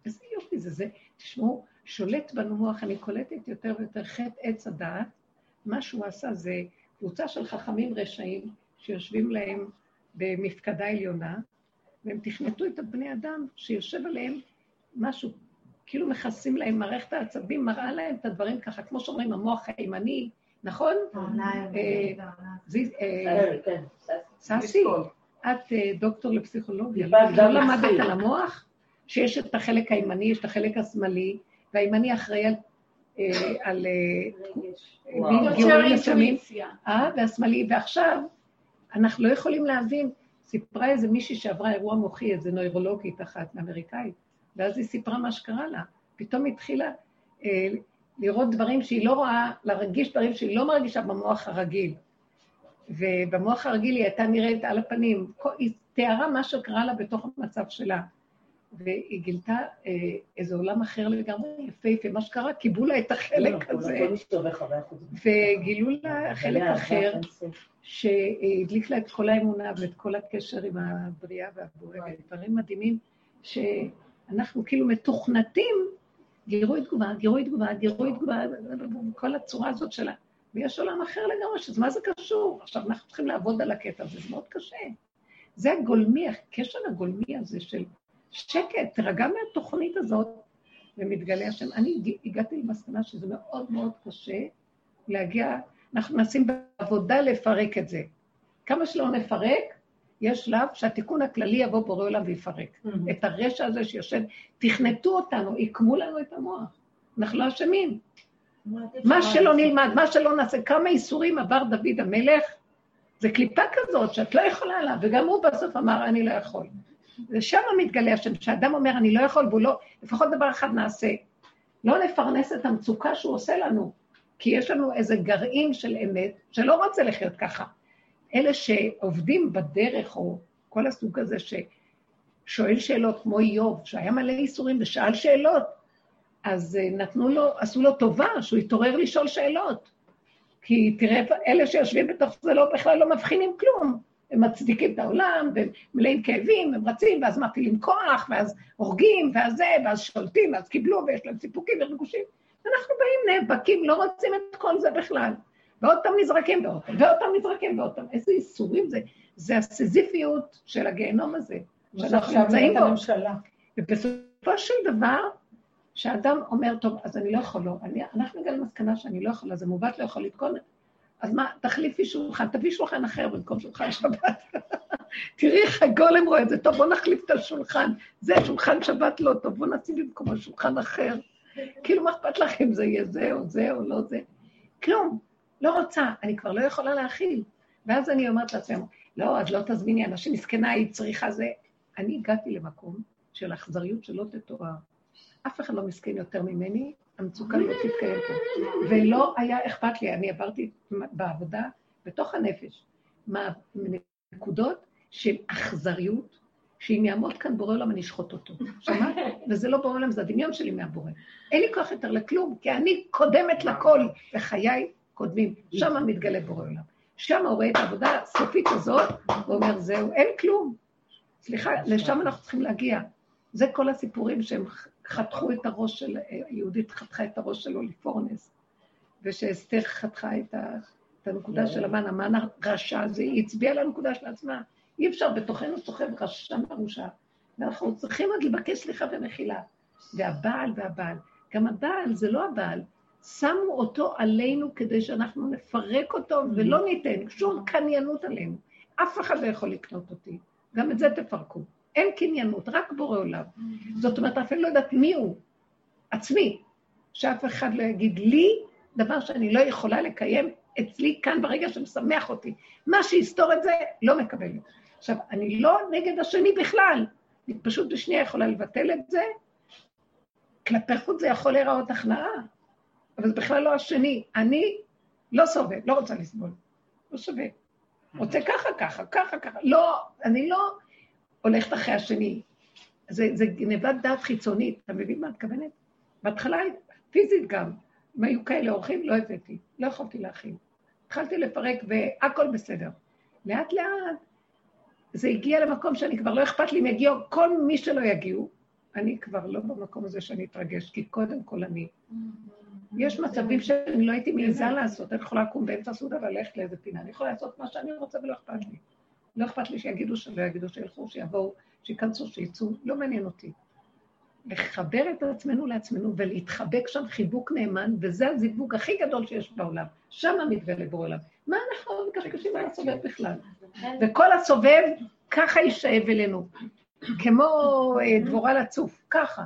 S1: איזה יופי זה, זה, תשמעו, שולט בנו מוח, אני קולטת יותר ויותר חטא עץ הדעת, מה שהוא עשה זה קבוצה של חכמים רשעים שיושבים להם במפקדה עליונה, והם תכנתו את הבני אדם שיושב עליהם משהו, כאילו מכסים להם מערכת העצבים, מראה להם את הדברים ככה, כמו שאומרים, המוח הימני, נכון? אה, זיז- אה,
S6: כן,
S1: ססי, את אה, דוקטור לפסיכולוגיה, לא למדת. על המוח? שיש את החלק הימני, יש את החלק השמאלי, והימני אחראי על... על אה, גירויים מסוימים, והשמאלי, ועכשיו אנחנו לא יכולים להבין, סיפרה איזה מישהי שעברה אירוע מוחי, איזה נוירולוגית אחת, אמריקאית, ואז היא סיפרה מה שקרה לה. פתאום התחילה אה, לראות דברים שהיא לא רואה, להרגיש דברים שהיא לא מרגישה במוח הרגיל. ובמוח הרגיל היא הייתה נראית על הפנים, היא תיארה מה שקרה לה בתוך המצב שלה. והיא גילתה אה, איזה עולם אחר לגמרי יפהפה, מה שקרה, קיבלו לה את החלק הזה.
S6: מסתובב חוויה חוזרת.
S1: וגילו לה חלק
S6: מלא
S1: אחר,
S6: סוף.
S1: שהדליק לה את כל האמונה ואת כל הקשר עם הבריאה והבורא, דברים מדהימים, שאנחנו כאילו מתוכנתים, גירוי תגובה, גירוי תגובה, גירוי תגובה, כל הצורה הזאת שלה. ויש עולם אחר לגמרי, שזה מה זה קשור? עכשיו, אנחנו צריכים לעבוד על הקטע הזה, זה מאוד קשה. זה הגולמי, הקשר הגולמי הזה של שקט, תירגע מהתוכנית הזאת, ומתגלה השם. אני הגעתי למסקנה שזה מאוד מאוד קשה להגיע, אנחנו מנסים בעבודה לפרק את זה. כמה שלא נפרק, יש שלב שהתיקון הכללי יבוא בורא עולם ויפרק. את הרשע הזה שיושב, תכנתו אותנו, עיקמו לנו את המוח. אנחנו לא אשמים. מה שלא נלמד, מה שלא נעשה, כמה איסורים עבר דוד המלך, זה קליפה כזאת שאת לא יכולה לה, וגם הוא בסוף אמר, אני לא יכול. ושם מתגלה השם, שאדם אומר, אני לא יכול, והוא לא, לפחות דבר אחד נעשה, לא נפרנס את המצוקה שהוא עושה לנו, כי יש לנו איזה גרעין של אמת שלא רוצה לחיות ככה. אלה שעובדים בדרך, או כל הסוג הזה ששואל שאלות כמו איוב, שהיה מלא איסורים ושאל שאלות, אז אה, נתנו לו, עשו לו טובה שהוא התעורר לשאול שאלות. כי תראה, אלה שיושבים בתוך זה לא, בכלל לא מבחינים כלום. הם מצדיקים את העולם, והם מלאים כאבים, הם רצים, ואז מפעילים כוח, ואז הורגים, ואז זה, ואז שולטים, ואז קיבלו, ויש להם סיפוקים וריגושים. אנחנו באים נאבקים, לא רוצים את כל זה בכלל. ועוד פעם נזרקים ועוד פעם, ועוד פעם נזרקים ועוד פעם. איזה איסורים זה. זה הסיזיפיות של הגיהנום הזה, שאנחנו נמצאים בו.
S8: הממשלה.
S1: ובסופו של דבר, שאדם אומר, טוב, אז אני לא יכול, לא. אני, אנחנו נגיע למסקנה שאני לא יכולה, זה מעוות לא יכול לתקון. אז מה, תחליפי שולחן, תביא שולחן אחר במקום שולחן שבת. תראי איך הגולם רואה את זה, טוב, בוא נחליף את השולחן. זה שולחן שבת לא טוב, בוא נשים במקומו שולחן אחר. כאילו, מה אכפת לך אם זה יהיה זה או זה או לא זה? כלום, לא רוצה, אני כבר לא יכולה להכיל. ואז אני אומרת לעצמי, לא, אז לא תזמיני, אנשים מסכנה, היא צריכה זה. אני הגעתי למקום של אכזריות שלא תתואר. אף אחד לא מסכן יותר ממני, המצוקה לא תתקיים פה. ולא היה אכפת לי, אני עברתי בעבודה, בתוך הנפש, נקודות של אכזריות, שאם יעמוד כאן בורא עולם אני אשחוט אותו. שמעת? וזה לא בורא עולם, זה הדמיון שלי מהבורא. אין לי כוח יותר לכלום, כי אני קודמת לכל, וחיי קודמים. שם מתגלה בורא עולם. שם הוא רואה את העבודה הסופית הזאת, ואומר, זהו, אין כלום. סליחה, לשם אנחנו צריכים להגיע. זה כל הסיפורים שהם חתכו את הראש של, יהודית חתכה את הראש שלו לפורנס, ושאסתר חתכה את, ה, את הנקודה של המן, המן הרשע הזה, היא הצביעה לנקודה של עצמה. אי אפשר, בתוכנו סוחב רשע מרושע, ואנחנו צריכים עוד לבקש סליחה ומחילה. והבעל והבעל, גם הבעל זה לא הבעל, שמו אותו עלינו כדי שאנחנו נפרק אותו ולא ניתן שום קניינות עלינו. אף אחד לא יכול לקנות אותי, גם את זה תפרקו. אין קניינות, רק בורא עולם. זאת אומרת, אפילו לא יודעת מי הוא, עצמי, שאף אחד לא יגיד לי דבר שאני לא יכולה לקיים אצלי כאן ברגע שמשמח אותי. מה שיסתור את זה, לא מקבל. עכשיו, אני לא נגד השני בכלל, אני פשוט בשנייה יכולה לבטל את זה, כלפי חוץ זה יכול להיראות הכנעה, אבל זה בכלל לא השני. אני לא סובל, לא רוצה לסבול, לא שווה. רוצה ככה, ככה, ככה, ככה. לא, אני לא הולכת אחרי השני. זה, זה גנבת דעת חיצונית, אתה מבין מה את מתכוונת? בהתחלה, פיזית גם, אם היו כאלה אורחים, לא הבאתי, לא יכולתי להכין. התחלתי לפרק והכל בסדר. לאט לאט זה הגיע למקום שאני כבר לא אכפת לי אם יגיעו, כל מי שלא יגיעו, אני כבר לא במקום הזה שאני אתרגש, כי קודם כל אני. יש מצבים שאני לא הייתי מעיזה לעשות, אני יכולה לקום באמצע הסעודה וללכת לאיזה פינה, אני יכולה לעשות מה שאני רוצה ולא אכפת לי. לא אכפת לי שיגידו שלא יגידו, שילכו, שיבואו, שייכנסו, שיצאו, לא מעניין אותי. לחבר את עצמנו לעצמנו ולהתחבק שם חיבוק נאמן, וזה הזיווג הכי גדול שיש בעולם. שם מתגלה בורא עולם. מה אנחנו מקשקשים על הסובב בכלל? וכל הסובב ככה יישאב אלינו, כמו אה, דבורה לצוף, ככה.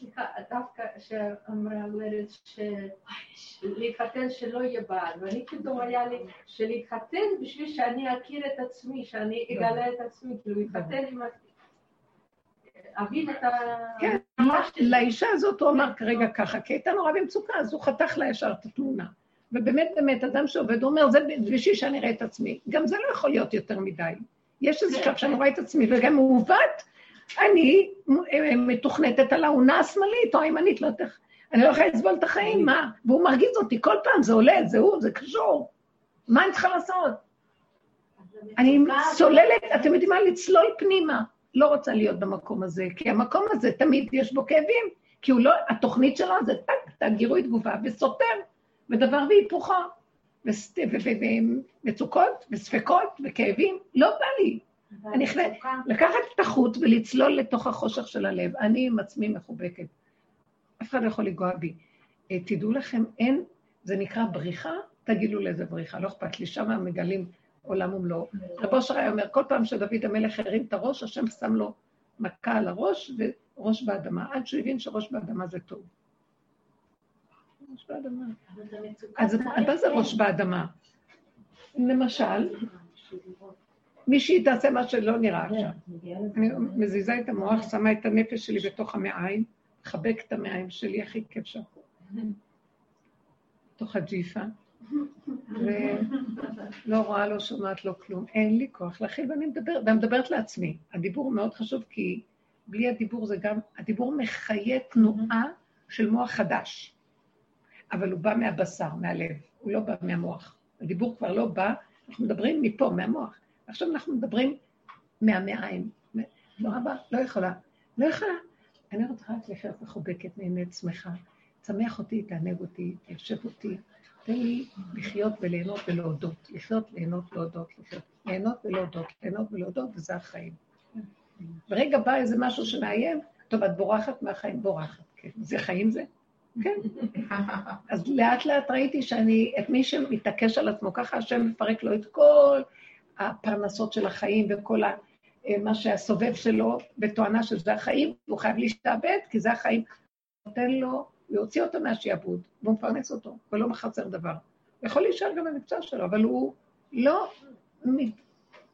S9: סליחה, דווקא שאמרה אומרת שלהתחתן שלא יהיה בעל, ואני פתאום היה לי שלהתחתן בשביל שאני אכיר את עצמי, שאני אגלה את עצמי, כאילו להתחתן עם... אבין את ה...
S1: כן, לאישה הזאת הוא אמר כרגע ככה, כי הייתה נורא במצוקה, אז הוא חתך לה ישר את התמונה. ובאמת, באמת, אדם שעובד, הוא אומר, זה בשביל שאני אראה את עצמי. גם זה לא יכול להיות יותר מדי. יש איזה שלב שאני רואה את עצמי, וגם מעוות, אני אה, מתוכנתת על האונה השמאלית או הימנית, לא איך. אני לא יכולה לסבול את החיים, מה? והוא מרגיז אותי כל פעם, זה עולה, זה הוא, זה קשור. מה אני צריכה לעשות? אני צוללת, אתם יודעים מה? לצלול פנימה. לא רוצה להיות במקום הזה, כי המקום הזה תמיד יש בו כאבים, כי הוא לא, התוכנית שלו זה טק, טק, גירוי תגובה, וסותר, ודבר והיפוכו, ומצוקות, וספקות, וכאבים, לא בא לי. אני לקחת את החוט ולצלול לתוך החושך של הלב. אני עם עצמי מחובקת. אף אחד לא יכול לנגוע בי. אה, תדעו לכם, אין, זה נקרא בריחה, תגידו לאיזה בריחה, לא אכפת לי, שם מגלים עולם ומלואו. רב אושר היה אומר, כל פעם שדוד המלך הרים את הראש, השם שם לו מכה על הראש וראש באדמה, עד שהוא הבין שראש באדמה זה טוב. ראש באדמה. אז מה זה ראש באדמה? למשל, מישהי תעשה מה שלא נראה עכשיו. אני מזיזה את המוח, שמה את הנפש שלי בתוך המעיים, מחבק את המעיים שלי הכי כיף שם. בתוך הג'יפה, ולא רואה, לא שומעת, לא כלום. אין לי כוח להכיל, ואני מדברת, ואני מדברת לעצמי. הדיבור מאוד חשוב, כי בלי הדיבור זה גם, הדיבור מחיה תנועה של מוח חדש. אבל הוא בא מהבשר, מהלב, הוא לא בא מהמוח. הדיבור כבר לא בא, אנחנו מדברים מפה, מהמוח. עכשיו אנחנו מדברים מהמעיים. לא רבה, לא יכולה. לא יכולה. אני רוצה רק לחיות מחובקת, נהנית, שמחה. תשמח אותי, תענג אותי, תיישב אותי. תן לי לחיות וליהנות ולהודות. לחיות, ליהנות, להודות, לחיות. ליהנות ולהודות, ליהנות ולהודות, וזה החיים. ברגע בא איזה משהו שמאיים, טוב, את בורחת מהחיים, בורחת. כן. זה חיים זה? כן. אז לאט לאט ראיתי שאני, את מי שמתעקש על עצמו, ככה השם מפרק לו את כל הפרנסות של החיים וכל ה, מה שהסובב שלו, בתואנה שזה החיים, והוא חייב להשתעבד, כי זה החיים. נותן לו, להוציא אותו מהשעבוד, והוא מפרנס אותו, ולא מחסר דבר. הוא יכול להישאר גם במקצוע שלו, אבל הוא לא מת,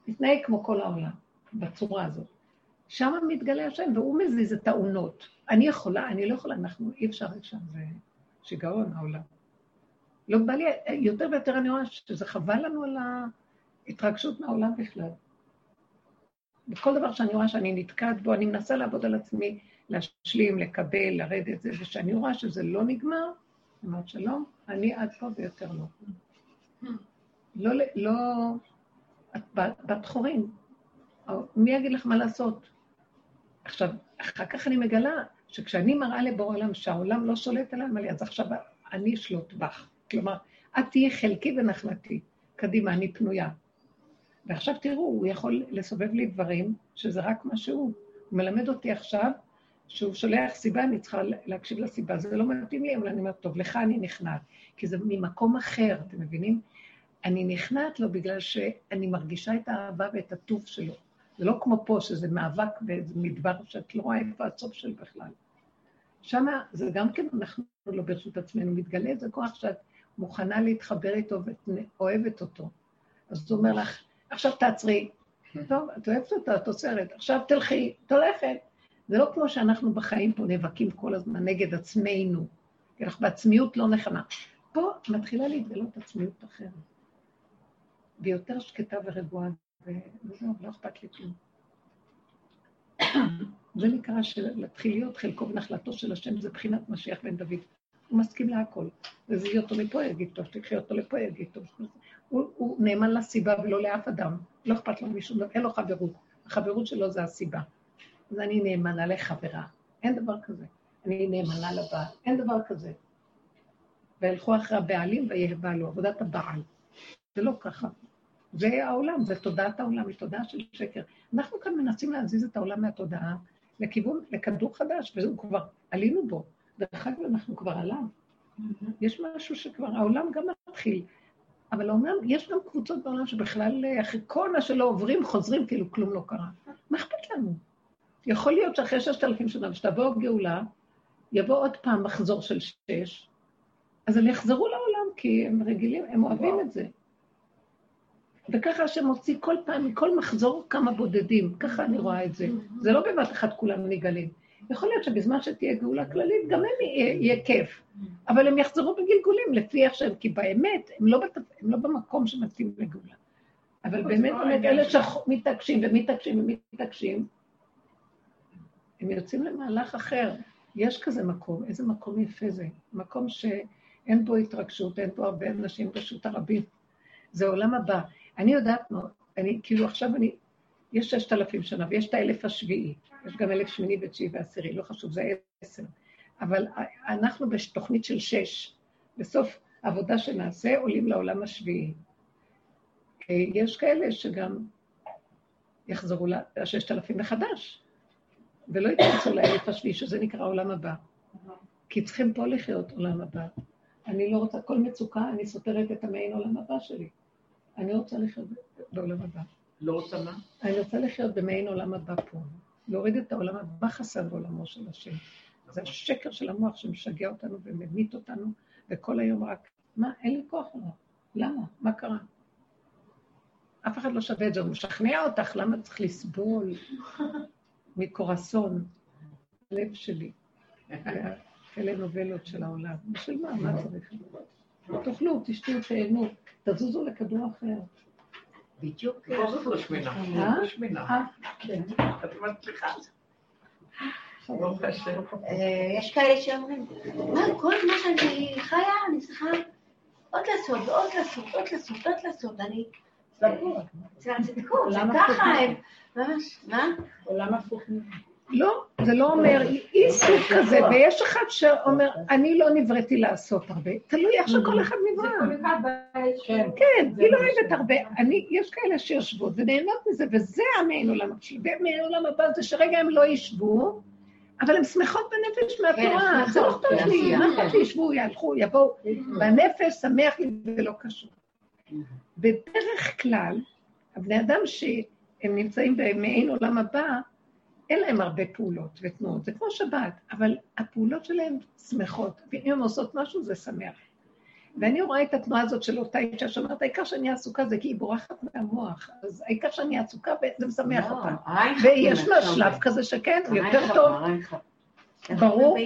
S1: מתנהג כמו כל העולם, בצורה הזאת. שם מתגלה השם, והוא מזיז את האונות. אני יכולה, אני לא יכולה, אנחנו, אי אפשר שם, זה שיגעון העולם. לא בא לי, יותר ויותר אני רואה שזה חבל לנו על ההתרגשות מהעולם בכלל. בכל דבר שאני רואה שאני נתקעת בו, אני מנסה לעבוד על עצמי, להשלים, לקבל, לרדת זה, וכשאני רואה שזה לא נגמר, אני אומרת שלום, אני עד פה ויותר לא. לא, לא, את בת חורים, מי יגיד לך מה לעשות? עכשיו, אחר כך אני מגלה שכשאני מראה לבורא עולם שהעולם לא שולט עליי, אז עכשיו אני אשלוט בך. כלומר, את תהיי חלקי ונחלתי. קדימה, אני פנויה. ועכשיו תראו, הוא יכול לסובב לי דברים שזה רק מה שהוא. הוא מלמד אותי עכשיו שהוא שולח סיבה, אני צריכה להקשיב לסיבה. זה לא מתאים לי, אבל אני אומרת, טוב, לך אני נכנעת. כי זה ממקום אחר, אתם מבינים? אני נכנעת לו בגלל שאני מרגישה את האהבה ואת הטוב שלו. זה לא כמו פה, שזה מאבק באיזה מדבר שאת לא רואה איפה הסוף של בכלל. שמה, זה גם כן, אנחנו לא ברשות עצמנו, מתגלה איזה כוח שאת מוכנה להתחבר איתו ואת אוהבת אותו. אז הוא אומר לך, עכשיו תעצרי. טוב, את אוהבת אותה, את עוצרת. עכשיו תלכי, את הולכת. זה לא כמו שאנחנו בחיים פה נאבקים כל הזמן נגד עצמנו, כי אנחנו בעצמיות לא נכונה. פה מתחילה להתגלות עצמיות אחרת. והיא יותר שקטה ורגועה, וזהו, לא אכפת לי כלום. זה נקרא שלהתחיל להיות חלקו ונחלתו של השם, זה בחינת משיח בן דוד. הוא מסכים להכל. תזיזי אותו מפה, יגיד טוב, תקחי אותו לפה, יגיד טוב. הוא, הוא נאמן לסיבה ולא לאף אדם. לא אכפת לו דבר, אין לו חברות. החברות שלו זה הסיבה. אז אני נאמנה לחברה. אין דבר כזה. אני נאמנה לבעל. אין דבר כזה. וילכו אחרי הבעלים ויהבה לו, עבודת הבעל. זה לא ככה. זה העולם, זה תודעת העולם, היא תודעה של שקר. אנחנו כאן מנסים להזיז את העולם מהתודעה לכיוון, לכדור חדש, וזהו כבר, עלינו בו. דרך אגב, אנחנו כבר עליו. יש משהו שכבר, העולם גם מתחיל. אבל אומנם, יש גם קבוצות בעולם שבכלל, אחרי כל מה שלא עוברים, חוזרים כאילו כלום לא קרה. מה אכפת לנו? יכול להיות שאחרי ששת אלפים שנה, כשתבוא גאולה, יבוא עוד פעם מחזור של שש, אז הם יחזרו לעולם, כי הם רגילים, הם אוהבים את זה. וככה השם מוציא כל פעם, מכל מחזור כמה בודדים, ככה אני רואה את זה. זה לא בבת אחת כולם נגלים. יכול להיות שבזמן שתהיה גאולה כללית, גם הם יהיה, כיף. אבל הם יחזרו בגלגולים לפי איך שהם, כי באמת, הם לא, בת, הם לא במקום שמתאים לגאולה. אבל באמת, באמת, אלה שמתעקשים ומתעקשים ומתעקשים, הם יוצאים למהלך אחר. יש כזה מקום, איזה מקום יפה זה. מקום שאין בו התרגשות, אין בו הרבה אנשים, רשות הרבים. זה עולם הבא. אני יודעת מה, אני, כאילו עכשיו אני, יש ששת אלפים שנה ויש את האלף השביעי, יש גם אלף שמיני ותשיעי ועשירי, לא חשוב, זה עשר. אבל אנחנו בתוכנית של שש, בסוף העבודה שנעשה עולים לעולם השביעי. יש כאלה שגם יחזרו לששת אלפים מחדש, ולא יתכנסו לאלף השביעי, שזה נקרא עולם הבא. כי צריכים פה לחיות עולם הבא. אני לא רוצה, כל מצוקה, אני סותרת את המעין עולם הבא שלי. אני רוצה לחיות בעולם הבא.
S2: לא רוצה מה?
S1: אני רוצה לחיות במעין עולם הבא פה. להוריד את העולם הבא חסר בעולמו של השם. זה השקר של המוח שמשגע אותנו וממית אותנו, וכל היום רק, מה, אין לי כוח לזה. למה? מה קרה? אף אחד לא שווה את זה, הוא משכנע אותך, למה צריך לסבול מקורסון, הלב שלי, כאלה נובלות של העולם. בשביל מה? מה צריך? תאכלו, תשתו, תהנו, תזוזו לכדור אחר.
S2: בדיוק. בכל זאת לא שמינה.
S1: אה?
S2: שמינה.
S1: כן.
S2: את מצליחה. ברוך השם.
S7: אה, יש כאלה שאומרים, מה, כל מה שאני חיה, אני צריכה עוד לעשות, ועוד לעשות, עוד לעשות, עוד לעשות, אני... זה הצדקות, זה ככה הם, ממש, מה?
S8: עולם הפוך.
S1: לא, זה לא אומר, היא סוג כזה, ויש אחד שאומר, אני לא נבראתי לעשות הרבה. תלוי איך שכל אחד נברא.
S8: כן.
S1: כן, היא לא אוהבת הרבה. אני, יש כאלה שיושבות ונהנות מזה, וזה המעין עולם שלי. ומעין עולם הבא זה שרגע הם לא ישבו, אבל הן שמחות בנפש מהתורה, זה לא אכפת לי, מה אכפת לי, ישבו, יהלכו, יבואו, והנפש שמח לי ולא קשור. בדרך כלל, הבני אדם שהם נמצאים במעין עולם הבא, אין להם הרבה פעולות ותנועות, זה כמו שבת, אבל הפעולות שלהם שמחות, ואם הן עושות משהו זה שמח. ואני רואה את התנועה הזאת של אותה אישה שאומרת, העיקר שאני עסוקה זה כי היא בורחת מהמוח, אז העיקר שאני עסוקה וזה משמח
S7: לא,
S1: אותה. ויש לה. שלב כזה שכן, הוא יותר טוב. ברור.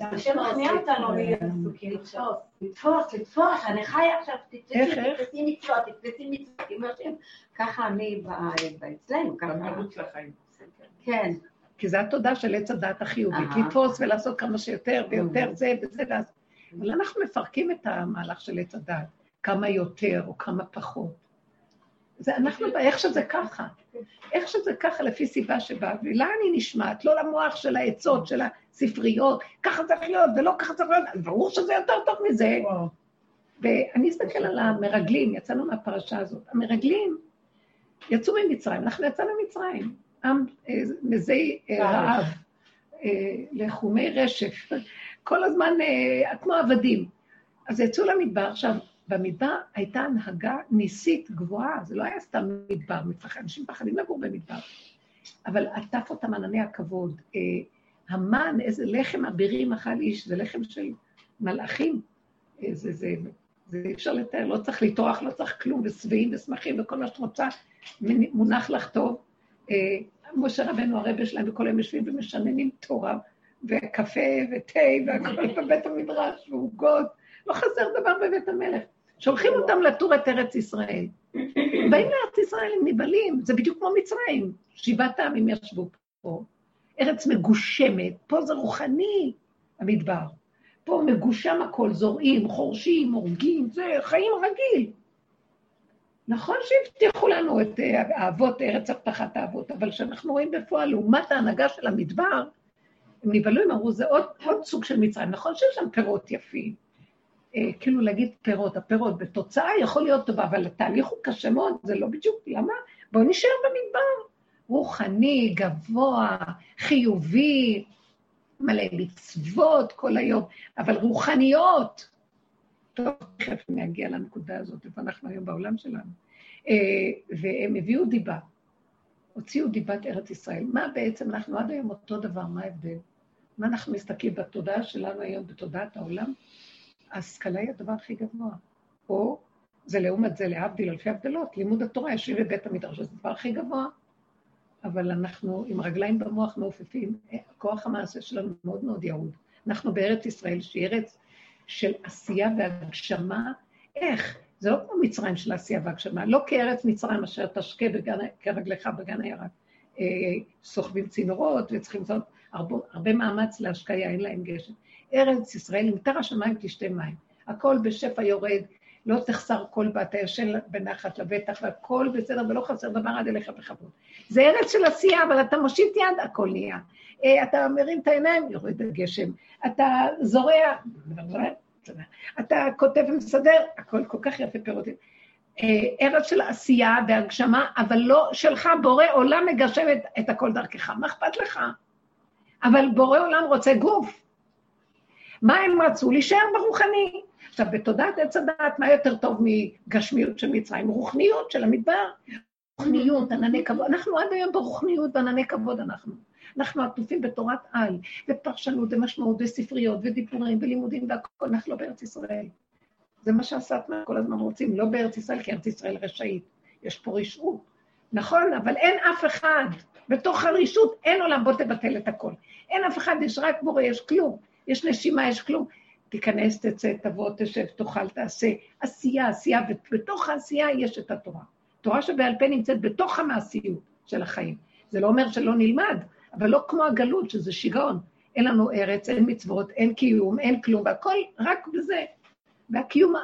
S3: השם מכניע אותנו להיות עסוקים עכשיו.
S7: לתפוס, לתפוס, אני חיה עכשיו? תתפסי מצוות, תתפסי מצוות, ככה אני אצלנו, ככה. כן,
S1: כי זו התודעה של עץ הדעת החיובית,
S7: אהה.
S1: לתפוס ולעשות כמה שיותר ויותר זה וזה ואז. אבל אנחנו מפרקים את המהלך של עץ הדעת, כמה יותר או כמה פחות. זה אנחנו, איך שזה ככה. איך שזה ככה לפי סיבה שבאה, ולה אני נשמעת, לא למוח של העצות, של הספריות, ככה צריך להיות ולא ככה צריך להיות, ברור שזה יותר טוב מזה.
S8: וואו.
S1: ואני אסתכל על המרגלים, יצאנו מהפרשה הזאת. המרגלים יצאו ממצרים, אנחנו יצאנו ממצרים. עם אה, מזי אה, רעב, אה, לחומי רשף, כל הזמן אה, כמו עבדים. אז יצאו למדבר. עכשיו, במדבר הייתה הנהגה ניסית גבוהה, זה לא היה סתם מדבר, אנשים פחדים לגור במדבר. אבל עטף אותם ענני הכבוד. המן, איזה לחם אבירים אכל איש, זה לחם של מלאכים. זה, זה, זה אי אפשר לתאר, לא צריך לטרוח, לא צריך כלום, ושבעים ושמחים וכל מה שאת רוצה, מונח לך טוב. משה רבנו הרבה שלהם, וכל היום יושבים ומשננים תורה, וקפה ותה, והכל בבית המדרש, ועוגות. לא חסר דבר בבית המלך. שולחים אותם לטור את ארץ ישראל. באים לארץ ישראל, הם נבהלים, זה בדיוק כמו מצרים. שבעת העמים ישבו פה. ארץ מגושמת, פה זה רוחני, המדבר. פה מגושם הכל, זורעים, חורשים, הורגים, זה חיים רגיל. נכון שהבטיחו לנו את אה, האבות, ארץ הבטחת האבות, אבל כשאנחנו רואים בפועל, לעומת ההנהגה של המדבר, הם נבהלו, הם אמרו, זה עוד, עוד סוג של מצרים. נכון שיש שם פירות יפים, אה, כאילו להגיד פירות, הפירות בתוצאה יכול להיות טובה, אבל התהליך הוא קשה מאוד, זה לא בדיוק, למה? בואו נשאר במדבר. רוחני, גבוה, חיובי, מלא מצוות כל היום, אבל רוחניות. טוב, תכף אני אגיע לנקודה הזאת, איפה אנחנו היום בעולם שלנו. אה, והם הביאו דיבה, הוציאו דיבת ארץ ישראל. מה בעצם, אנחנו עד היום אותו דבר, מה ההבדל? מה אנחנו מסתכלים בתודעה שלנו היום, בתודעת העולם? ההשכלה היא הדבר הכי גבוה. או זה לעומת זה, להבדיל אלפי הבדלות, לימוד התורה יושבים בבית המדרש, זה הדבר הכי גבוה. אבל אנחנו עם רגליים במוח מעופפים, כוח המעשה שלנו מאוד מאוד ירוד. אנחנו בארץ ישראל, שהיא ארץ של עשייה והגשמה, איך? זה לא כמו מצרים של עשייה והגשמה, לא כארץ מצרים אשר תשקה בגן, כרגלך בגן הירק. אה, סוחבים צינורות וצריכים לעשות הרבה, הרבה מאמץ להשקיה, אין להם גשם. ארץ ישראל, מותר השמיים תשתה מים. הכל בשפע יורד, לא תחסר כל בת, הישן בנחת לבטח, והכל בסדר, ולא חסר דבר עד אליך בכבוד. זה ארץ של עשייה, אבל אתה מושיט יד, הכל נהיה. אה, אתה מרים את העיניים, יורד הגשם. אתה זורע, אתה כותב ומסדר, הכל כל כך יפה פירוטים. אה, ארץ של עשייה והגשמה, אבל לא שלך, בורא עולם מגשם את, את הכל דרכך, מה אכפת לך? אבל בורא עולם רוצה גוף. מה הם רצו? להישאר ברוחני. עכשיו, בתודעת עץ הדעת, מה יותר טוב מגשמיות של מצרים? רוחניות של המדבר. רוחניות, ענני כבוד. אנחנו עד היום ברוחניות וענני כבוד אנחנו. אנחנו עטופים בתורת על, ופרשנות ומשמעות וספריות ודיבורים ולימודים והכול, אנחנו לא בארץ ישראל. זה מה שהסטמה כל הזמן רוצים, לא בארץ ישראל, כי ארץ ישראל רשאית. יש פה רשעות. נכון, אבל אין אף אחד. בתוך הרשות אין עולם, בוא תבטל את הכל. אין אף אחד, יש רק בורא, יש כלום. יש נשימה, יש כלום. תיכנס, תצא, תבוא, תשב, תאכל, תעשה. עשייה, עשייה, ובתוך העשייה יש את התורה. תורה שבעל פה נמצאת בתוך המעשיות של החיים. זה לא אומר שלא נלמד, אבל לא כמו הגלות, שזה שיגעון. אין לנו ארץ, אין מצוות, אין קיום, אין כלום, והכל רק בזה. והקיום.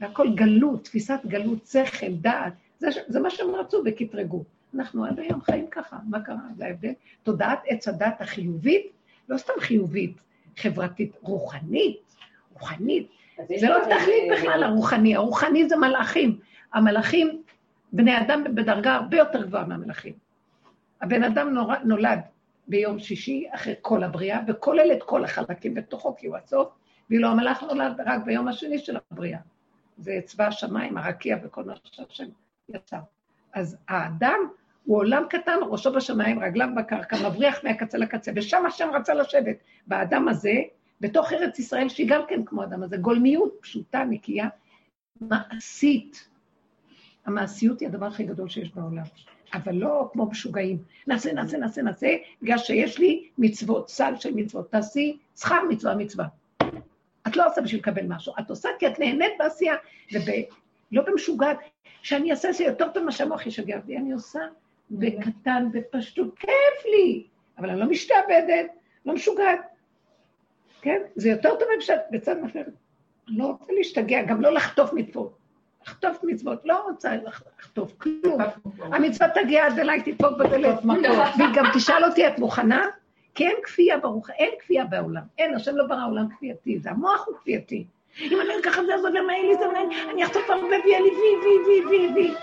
S1: והכל גלות, תפיסת גלות, שכל, דעת, זה, זה מה שהם רצו וקטרגו. אנחנו עד היום חיים ככה, מה קרה? זה ההבדל. תודעת עץ הדת החיובית, לא סתם חיובית, חברתית, רוחנית, רוחנית. זה לא תכלית בכלל הרוחני, הרוחני זה מלאכים. המלאכים, בני אדם בדרגה הרבה יותר גבוהה מהמלאכים. הבן אדם. נולד ביום שישי אחרי כל הבריאה, וכולל את כל החלקים בתוכו, כי הוא הסוף, ואילו המלאך נולד רק ביום השני של הבריאה. זה צבא השמיים, הרקיע וכל מה שהשם יצר. אז האדם הוא עולם קטן, ראשו בשמיים, רגליו בקרקע, מבריח מהקצה לקצה, ושם השם רצה לשבת. באדם הזה, בתוך ארץ ישראל, שהיא גם כן כמו אדם הזה, גולמיות פשוטה, נקייה, מעשית. המעשיות היא הדבר הכי גדול שיש בעולם. אבל לא כמו משוגעים. נעשה, נעשה, נעשה, נעשה, בגלל שיש לי מצוות, סל של מצוות. תעשי שכר מצווה מצווה. את לא עושה בשביל לקבל משהו, את עושה כי את נהנית בעשייה, ולא במשוגעת. שאני אעשה זה יותר טוב ממה שהמוח ישגע אותי, אני עושה בקטן, בפשטות, כיף לי, אבל אני לא משתעבדת, לא משוגעת. כן? זה יותר טוב מפשט בצד אחר. אני לא רוצה להשתגע, גם לא לחטוף מצוות. לחטוף מצוות, לא רוצה לחטוף כלום. המצווה תגיע עד אליי, תדפוק בדלת, והיא גם תשאל אותי, את מוכנה? כי אין כפייה ברוך, אין כפייה בעולם. אין, השם לא ברא עולם כפייתי, זה המוח הוא כפייתי. אם אני אקח את זה, אז למה אין לי זה, אני אחטוף הרבה ויהיה לי וי, וי, וי, וי, וי.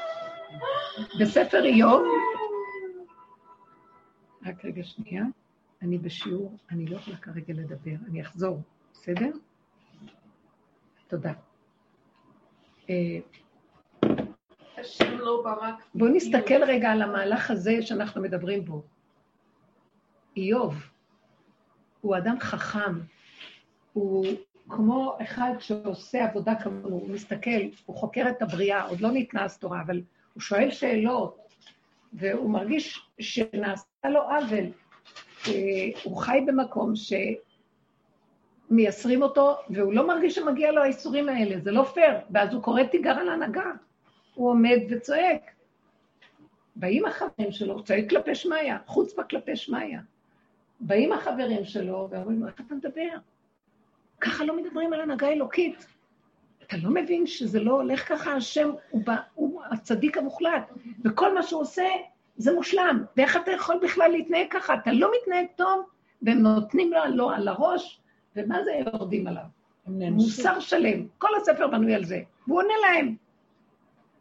S1: בספר איוב, רק רגע שנייה, אני בשיעור, אני לא יכולה כרגע לדבר, אני אחזור, בסדר? תודה.
S9: השם לא ברק.
S1: בואו נסתכל רגע על המהלך הזה שאנחנו מדברים בו. איוב הוא אדם חכם, הוא כמו אחד שעושה עבודה כמונו, הוא מסתכל, הוא חוקר את הבריאה, עוד לא ניתנה הסתורה, אבל הוא שואל שאלות, והוא מרגיש שנעשה לו עוול. אה, הוא חי במקום שמייסרים אותו, והוא לא מרגיש שמגיע לו האיסורים האלה, זה לא פייר. ואז הוא קורא תיגר על הנהגה. הוא עומד וצועק. באים החברים שלו, צועק כלפי שמיא, חוצפה כלפי שמיא. באים החברים שלו ואומרים איך אתה מדבר? ככה לא מדברים על הנהגה אלוקית. אתה לא מבין שזה לא הולך ככה, השם הוא, בא, הוא הצדיק המוחלט, וכל מה שהוא עושה זה מושלם. ואיך אתה יכול בכלל להתנהג ככה? אתה לא מתנהג טוב, והם נותנים לו, לו על הראש, ומה זה יורדים עליו? מוסר שלם. כל הספר בנוי על זה. והוא עונה להם.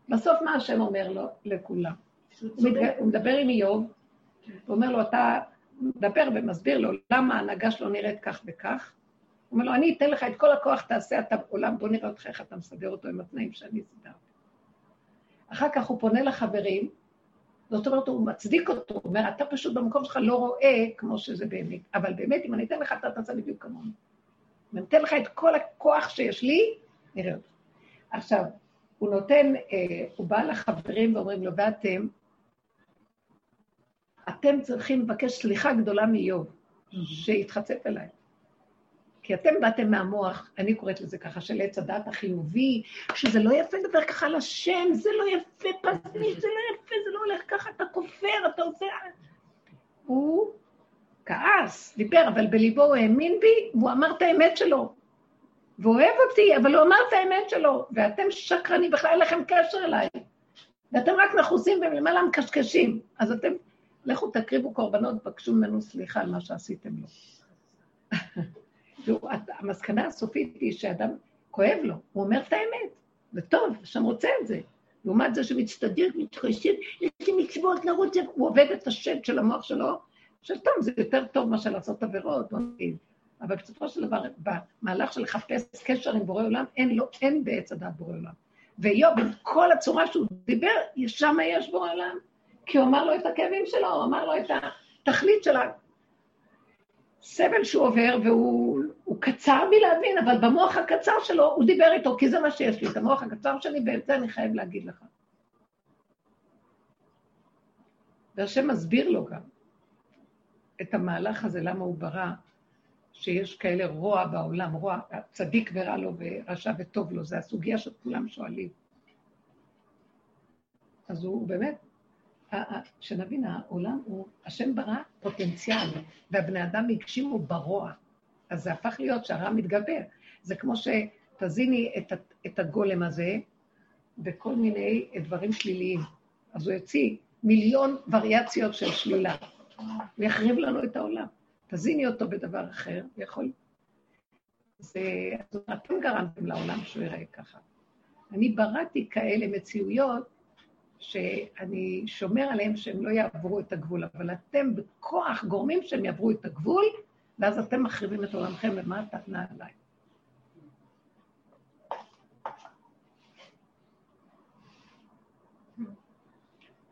S1: בסוף מה השם אומר לו? לכולם. הוא, מדבר עם איוב, הוא אומר לו, אתה מדבר ומסביר לו למה ההנהגה שלו נראית כך וכך. הוא אומר לו, אני אתן לך את כל הכוח, תעשה את העולם, בוא נראה אותך איך אתה מסדר אותו עם התנאים שאני סידרתי. אחר כך הוא פונה לחברים, זאת אומרת, הוא מצדיק אותו, הוא אומר, אתה פשוט במקום שלך לא רואה כמו שזה באמת, אבל באמת, אם אני אתן לך, אתה תעשה בדיוק כמוני. אם אני אתן לך את כל הכוח שיש לי, נראה אותו. עכשיו, הוא נותן, אה, הוא בא לחברים ואומרים לו, ואתם, אתם צריכים לבקש סליחה גדולה מאיוב, שיתחצף אליי. כי אתם באתם מהמוח, אני קוראת לזה ככה, של עץ הדת החיובי, שזה לא יפה לדבר ככה על השם, זה לא יפה, פזמי, זה לא יפה, זה לא הולך ככה, אתה כופר, אתה עושה... הוא כעס, דיבר, אבל בליבו הוא האמין בי, והוא אמר את האמת שלו. והוא אוהב אותי, אבל הוא אמר את האמת שלו, ואתם שקרנים, בכלל אין לכם קשר אליי. ואתם רק נחוסים ולמעלה מקשקשים. אז אתם, לכו תקריבו קורבנות, בקשו ממנו סליחה על מה שעשיתם לו. והמסקנה הסופית היא שאדם כואב לו, הוא אומר את האמת, זה טוב, השם רוצה את זה. לעומת זה שמצטדק, מתחשב, יש לי מצוות לרוץ, הוא עובד את השד של המוח שלו, שטוב, זה יותר טוב מאשר לעשות עבירות, בוא נגיד. אבל בסופו של דבר, במהלך של לחפש קשר עם בורא עולם, אין לו, אין בעץ הדת בורא עולם. ואיוב, כל הצורה שהוא דיבר, שם יש בורא עולם. כי הוא אמר לו את הכאבים שלו, הוא אמר לו את התכלית של הסבל שהוא עובר, והוא קצר מלהבין, אבל במוח הקצר שלו הוא דיבר איתו, כי זה מה שיש לי, את המוח הקצר שלי, ואת זה אני חייב להגיד לך. והשם מסביר לו גם את המהלך הזה, למה הוא ברא, שיש כאלה רוע בעולם, רוע, צדיק ורע לו ורשע וטוב לו, זה הסוגיה שכולם שואלים. אז הוא באמת שנבין, העולם הוא, השם ברא פוטנציאל, והבני אדם הגשימו ברוע. אז זה הפך להיות שהרע מתגבר. זה כמו שתזיני את, את הגולם הזה בכל מיני דברים שליליים. אז הוא יוציא מיליון וריאציות של שלילה. הוא יחריב לנו את העולם. תזיני אותו בדבר אחר, יכול... זה... אתם גרמתם לעולם שהוא יראה ככה. אני בראתי כאלה מציאויות שאני שומר עליהם שהם לא יעברו את הגבול, אבל אתם בכוח גורמים שהם יעברו את הגבול, ואז אתם מחריבים את עולמכם, ומה הטענה עליי?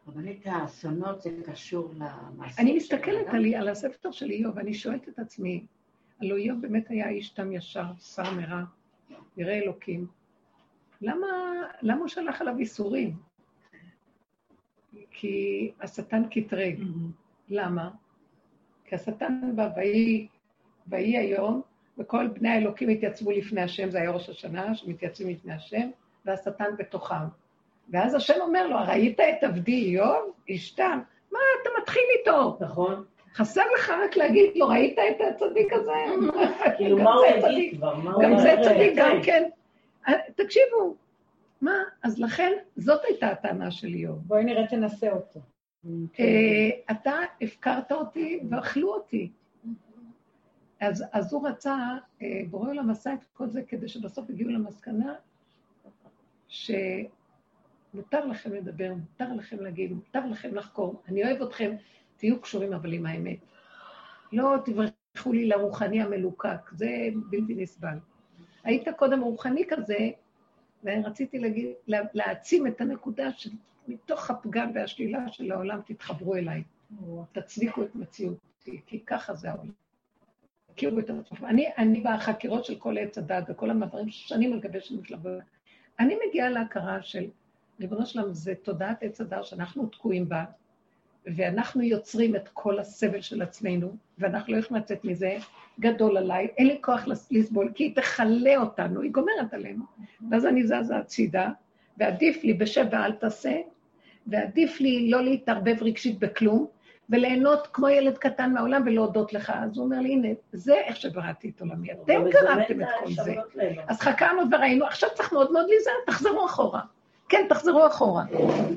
S5: רבנית האסונות זה קשור למעשה
S1: אני מסתכלת על, על הספר של איוב, ואני שואלת את עצמי, הלוא איוב באמת היה איש תם ישר, שר מרע, ירא אלוקים. למה, למה הוא שלח עליו ייסורים? כי השטן קטרג. למה? כי השטן בא, ויהי ויהי היום, וכל בני האלוקים התייצבו לפני השם, זה היה ראש השנה, שמתייצבים לפני השם, והשטן בתוכם. ואז השם אומר לו, ראית את עבדי איוב? אשתם, מה אתה מתחיל איתו?
S6: נכון.
S1: חסר לך רק להגיד לו, ראית את הצדיק הזה?
S6: כאילו,
S1: גם
S6: מה הוא יגיד. כבר?
S1: גם זה? צדיק, גם כן. אה, תקשיבו, מה? אז לכן, זאת הייתה הטענה של איוב.
S8: בואי נראה, תנסה אותו.
S1: אה, אתה הפקרת אותי ואכלו אותי. אז, אז הוא רצה, אה, בורא עולם עשה את כל זה כדי שבסוף הגיעו למסקנה שמותר לכם לדבר, מותר לכם להגיד, מותר לכם לחקור. אני אוהב אתכם, תהיו קשורים אבל עם האמת. לא תברחו לי לרוחני המלוקק, זה בלתי נסבל. היית קודם רוחני כזה, ורציתי להגיד, לה- להעצים את הנקודה של מתוך הפגם והשלילה של העולם, תתחברו אליי. תצדיקו את מציאותי, כי ככה זה העולם. תכירו את עצמכם. אני, אני בחקירות של כל עץ הדת וכל המעברים שנים על גבי שנים של עבודה. אני מגיעה להכרה של, ריבונו שלם, זה תודעת עץ הדת שאנחנו תקועים בה, ואנחנו יוצרים את כל הסבל של עצמנו, ואנחנו לא יכולים לצאת מזה, גדול עליי, אין לי כוח לס- לסבול, כי היא תכלה אותנו, היא גומרת עלינו. ואז אני זזה הצידה, ועדיף לי בשב ואל תעשה, ועדיף לי לא להתערבב רגשית בכלום, וליהנות כמו ילד קטן מהעולם ולהודות לך. אז הוא אומר לי, הנה, זה איך שבראתי את עולמי. אתם
S6: מזמן
S1: את כל זה. אז חקרנו וראינו, עכשיו צריך מאוד מאוד להיזהר, תחזרו אחורה. כן, תחזרו אחורה.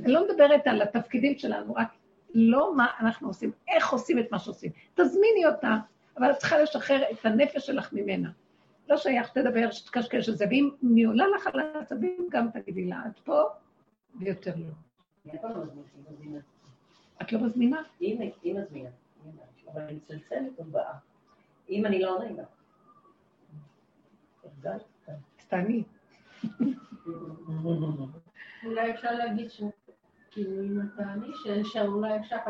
S1: אני לא מדברת על התפקידים שלנו, רק לא מה אנחנו עושים, איך עושים את מה שעושים. תזמיני אותה, אבל את צריכה לשחרר את הנפש שלך ממנה. לא שייך, תדבר, שתקשקש את זה, ואם היא עולה לך על העצבים, גם תגידי לה, את פה, ויותר לא.
S6: פעם לא מזמינה, היא.
S1: את לא מזמינה?
S6: היא היא מזמינה, היא אבל אני מצלצלת ובאה. אם אני לא עונה לה.
S1: תעני.
S9: אולי אפשר להגיד ש...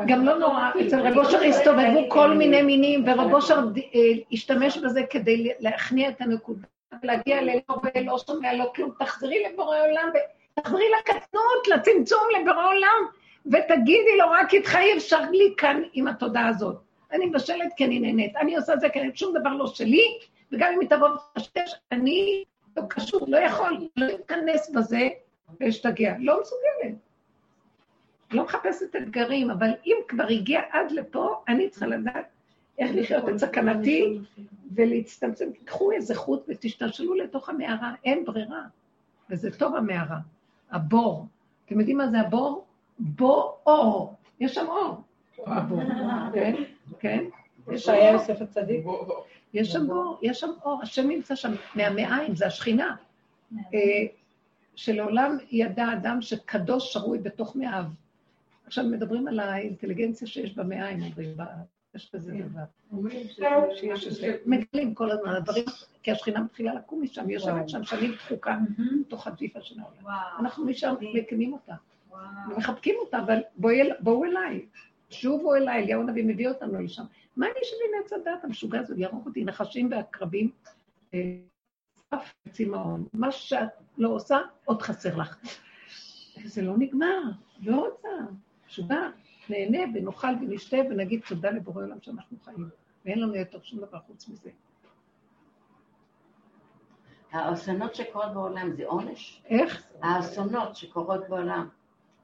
S1: גם לא נורא, אצל רב אושר הסתובבו כל מיני מינים, ורב אושר אה, השתמש בזה כדי להכניע את הנקודה, להגיע ללא ולא שומע לא כלום, תחזרי לבורא עולם, תחזרי לקטנות, לצמצום לבורא עולם, ותגידי לו, רק איתך אי אפשר לי כאן עם התודעה הזאת. אני מבשלת כי אני נהנית, אני עושה זה כי שום דבר לא שלי, וגם אם היא תבוא ותשתש, אני לא קשור, לא יכול, לא להיכנס בזה ואשתגע. לא מסוגלת. לא מחפשת אתגרים, אבל אם כבר הגיע עד לפה, אני צריכה לדעת איך לחיות את סכנתי ולהצטמצם. תיקחו איזה חוט ותשתלשלו לתוך המערה, אין ברירה. וזה טוב המערה. הבור. אתם יודעים מה זה הבור? בור אור. יש שם אור. בבור. כן, כן. יש שם אור.
S8: יוסף הצדיק.
S1: יש שם בור, יש שם אור, השם נמצא שם מהמעיים, זה השכינה. אה, שלעולם ידע אדם שקדוש שרוי בתוך מאיו. עכשיו מדברים על האינטליגנציה שיש במעיים, אומרים, ב- יש כזה דבר.
S9: אומרים
S1: שיש איזה, מגלים כל הזמן, הדברים, כי השכינה מתחילה לקום משם, היא יושבת שם שנים דחוקה, בתוך הג'יפה של העולם. אנחנו משם מקימים אותה. ומחבקים אותה, אבל בואו אליי, שובו אליי, אליהו הנביא מביא אותנו לשם. מה אני שלי מעץ הדת המשוגע הזה, יהרוג אותי, נחשים ועקרבים, אה, אף צמאון. מה שאת לא עושה, עוד חסר לך. זה לא נגמר, לא רוצה. משוגע, נהנה ונאכל ונשתה ונגיד תודה לבורא עולם שאנחנו חיים. ואין לנו יותר שום דבר חוץ מזה.
S7: האסונות שקורות בעולם זה עונש?
S1: איך?
S7: האסונות שקורות בעולם.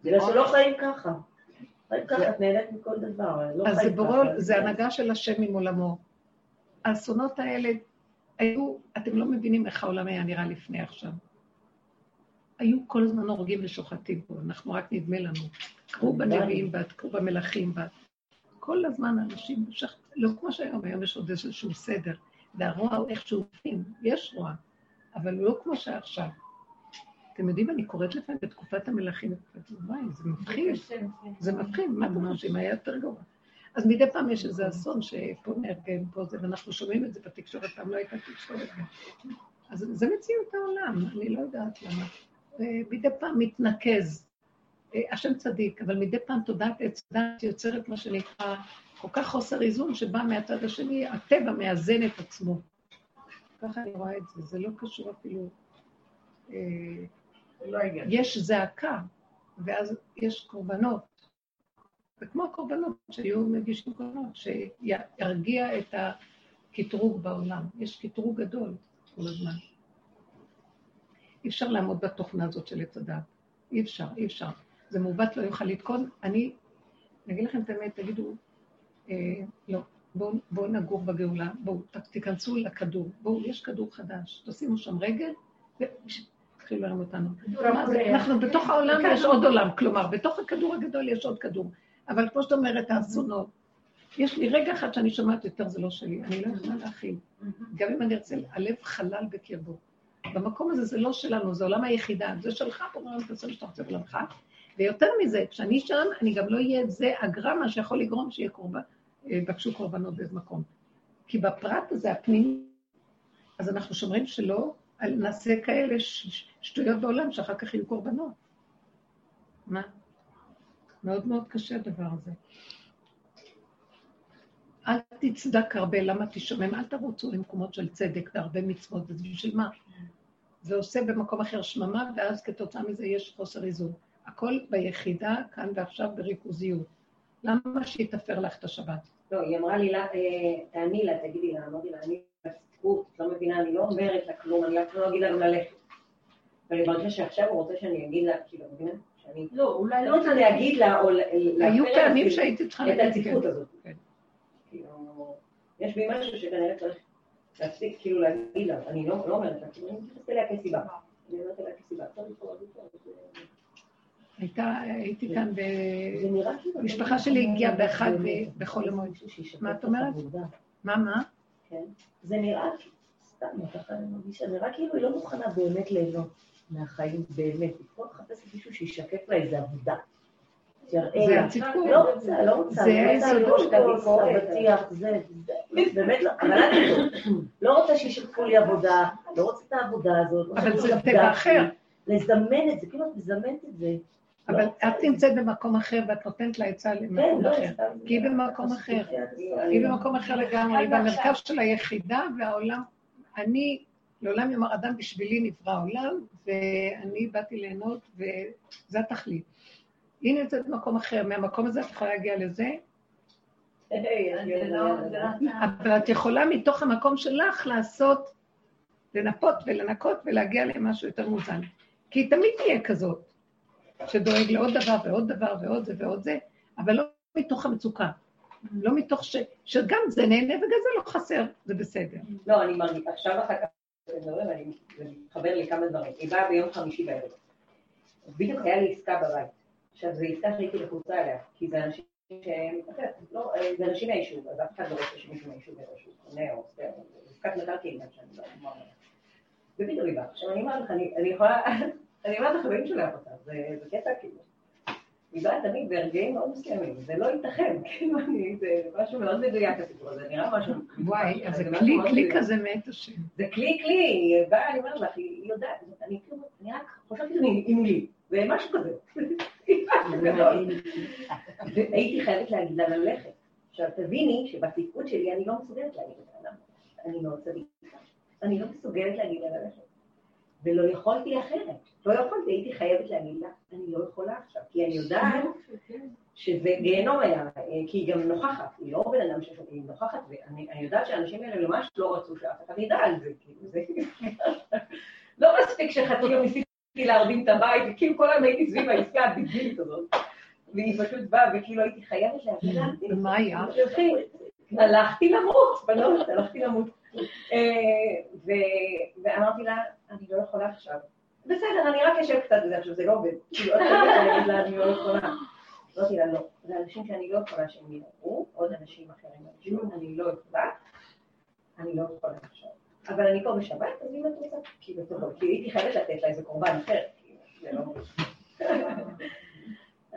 S6: בגלל שלא? חיים ככה. חיים ככה, את נהנית מכל דבר. לא
S1: אז בורא. זה הנהגה של השם עם עולמו. האסונות האלה היו, אתם לא מבינים איך העולם היה נראה לפני עכשיו. היו כל הזמן הורגים ושוחטים פה, אנחנו רק נדמה לנו. קראו בנביאים בת, קראו במלכים בת. כל הזמן אנשים, שח... לא כמו שהיום, היום יש עוד איזשהו סדר, והרוע הוא איכשהו בפנים, יש רוע, אבל לא כמו שעכשיו. אתם יודעים, אני קוראת לפעמים בתקופת המלכים, וואי, זה מפחיד. זה מפחיד, מה אתם חושבים? היה יותר גרוע. אז מדי פעם יש איזה אסון שפה נארגן, פה זה, ואנחנו שומעים את זה בתקשורת, פעם לא הייתה תקשורת. אז זה מציאות העולם, אני לא יודעת למה. אה, מדי פעם מתנקז אה, השם צדיק, אבל מדי פעם תודעת עץ דת יוצרת מה שנקרא כל כך חוסר איזון, שבא מהצד השני, הטבע מאזן את עצמו. ככה אני רואה את זה, זה לא קשור אפילו... אה,
S2: לא.
S1: יש זעקה, ואז יש קורבנות. וכמו הקורבנות שהיו מגישים קורבנות, שירגיע את הקטרוג בעולם. יש קטרוג גדול כל הזמן. אי אפשר לעמוד בתוכנה הזאת של עץ הדת. אי אפשר, אי אפשר. זה מעוות לא יוכל לתקון. אני, אני אגיד לכם את האמת, תגידו, אה, לא, בואו בוא נגור בגאולה, בואו תיכנסו לכדור, בואו, יש כדור חדש, תשימו שם רגל, תתחילו להרים אותנו. אנחנו בתוך העולם יש עוד עולם, כלומר, בתוך הכדור הגדול יש עוד כדור. אבל כמו שאת אומרת, האסונות, יש לי רגע אחד שאני שומעת יותר, זה לא שלי, אני לא יכולה להכיל. גם אם אני ארצה, הלב חלל בקרבו. במקום הזה זה לא שלנו, זה עולם היחידה, זה שלך, פה אומרים, תעשה מה שאתה רוצה בעולמך. ויותר מזה, כשאני שם, אני גם לא אהיה זה הגרמה שיכול לגרום שיהיה קורבן, יבקשו קורבנות באיזה מקום. כי בפרט הזה, הפנימי, אז אנחנו שומרים שלא נעשה כאלה שטויות בעולם, שאחר כך יהיו קורבנות. מה? מאוד מאוד קשה הדבר הזה. אל תצדק הרבה, למה תשמם? אל תרוצו למקומות של צדק והרבה מצוות, וזה בשביל מה? זה עושה במקום אחר שממה, ואז כתוצאה מזה יש חוסר איזון. הכל ביחידה, כאן ועכשיו, בריכוזיות. למה שיתפר לך את השבת?
S3: לא, היא אמרה לי, לה, אה, תעני לה, תגידי לה, אמרתי לה, אני את לא מבינה, אני לא אומרת לה כלום, אני אפילו לא אגיד לה גם ללכת. אבל היא מרגישה שעכשיו הוא רוצה שאני אגיד לה, כאילו, מבינה? שאני
S9: לא, אולי
S3: לא רוצה להגיד לה, או
S1: היו
S3: להפר
S1: פעמים
S3: את-
S1: שהייתי צריכה
S3: את
S1: להגיד
S3: הצדקות
S1: כן.
S3: הזאת.
S1: כן.
S3: כאילו, יש בי משהו שכנראה צריך להפסיק, כאילו, להגיד לה, אני לא לא אומרת לה, כאילו, אני מתייחסת אליה כסיבה. אני אומרת אליה כסיבה.
S1: הייתה, הייתי כאן ב...
S6: נראה כאילו...
S1: המשפחה שלי הגיעה באחד
S6: באמת,
S1: בחול המועד. מה את אומרת? מה, מה?
S6: כן. זה נראה, סתם, ככה אני מרגישה, נראה כאילו היא לא מוכנה באמת ליהנות מהחיים, באמת. היא כבר מחפשת מישהו שישקף לה איזה עבודה.
S1: זה
S6: לה.
S1: הצדקות.
S6: לא רוצה, לא רוצה.
S1: זה
S6: לא
S1: היסודות.
S6: כביס, אבטיח, זה, באמת לא, אבל אני לא רוצה שישקפו לי עבודה, לא רוצה את העבודה הזאת. לא
S1: אבל זה טבע אחר.
S6: לזמן את זה, כאילו את מזמנת את זה.
S1: אבל
S6: לא
S1: את נמצאת במקום אחר ואת נותנת לה עצה
S6: כן,
S1: למקום
S6: לא,
S1: אחר. כי היא במקום אחר. היא במקום אחר לגמרי, היא במרכז של היחידה והעולם. אני, לעולם יאמר אדם בשבילי נברא העולם, ואני באתי ליהנות, וזה התכלית. היא נמצאת במקום אחר, מהמקום הזה את יכולה להגיע לזה,
S4: לא,
S1: אבל את יכולה מתוך המקום שלך לעשות, לנפות ולנקות ולהגיע למשהו יותר מוזן. כי היא תמיד תהיה כזאת, שדואג לעוד דבר ועוד דבר ועוד זה ועוד זה, אבל לא מתוך המצוקה. לא מתוך ש... שגם זה נהנה וגם זה לא חסר, זה בסדר.
S3: לא, אני מרגישה, עכשיו אחר כך, אתם מדברים, אני זה מתחבר לי כמה דברים. היא באה ביום חמישי בערב. בדיוק היה לי עסקה בבית. עכשיו, זו עסקה שהייתי לחוצה עליה, כי זה אנשים שהם, לא, זה אנשים מהיישוב, אז אף אחד לא רוצה שמישהו מהיישוב יראה שהוא קונה או עושה, עסקת מקרקעין, גם שאני לא אומר. ובדיוק היא באה. עכשיו, אני אומרת לך, אני יכולה, אני אומרת לך, אלוהים שולח אותה, זה קטע כאילו. היא באה תמיד ברגעים מאוד מסוימים, זה לא ייתכן, כאילו, אני- זה משהו מאוד מדויק הסיפור הזה, נראה משהו...
S1: וואי, אז זה כלי, כלי. כזה מאת השם.
S3: זה כלי כלי, היא באה, אני אומרת לך, היא יודעת, אני כאילו, רק חושבת שאני עם לי, זה משהו כזה. גדול. והייתי חייבת להגיד לה ללכת. עכשיו תביני שבתפקוד שלי אני לא מסוגלת להגיד לבן אדם, אני מאוד צדיקה, אני לא מסוגלת להגיד לה ללכת. ולא יכולתי אחרת, לא יכולתי, הייתי חייבת להגיד לה, אני לא יכולה עכשיו, כי אני יודעת שזה גיהנום היה, אה, כי היא גם נוכחת, היא לא בן אדם ששומע, היא נוכחת, ואני אני יודעת שהאנשים האלה ממש לא רצו שאף אחד ידע על זה, כאילו זה... לא מספיק שחצי יום ניסיתי להרדים את הבית, וכאילו כל היום הייתי סביב העסקה הדבילית הזאת, והיא פשוט באה, וכאילו הייתי חייבת להגיד לה,
S1: ומה היה?
S3: תלכי. הלכתי למות, בנות, הלכתי למות. אה, ואמרתי לה, אני לא יכולה עכשיו. בסדר, אני רק אשב קצת עכשיו זה לא עובד. כאילו, עוד שאני אגיד לה, אני לא יכולה. אמרתי לה, לא, זה אנשים שאני לא יכולה שהם יראו, עוד אנשים אחרים אני לא יכולה, אני לא יכולה עכשיו. אבל אני פה בשבת, אז אם את רוצה, כאילו, טוב, כי הייתי חייבת לתת לה איזה קורבן אחר, זה לא...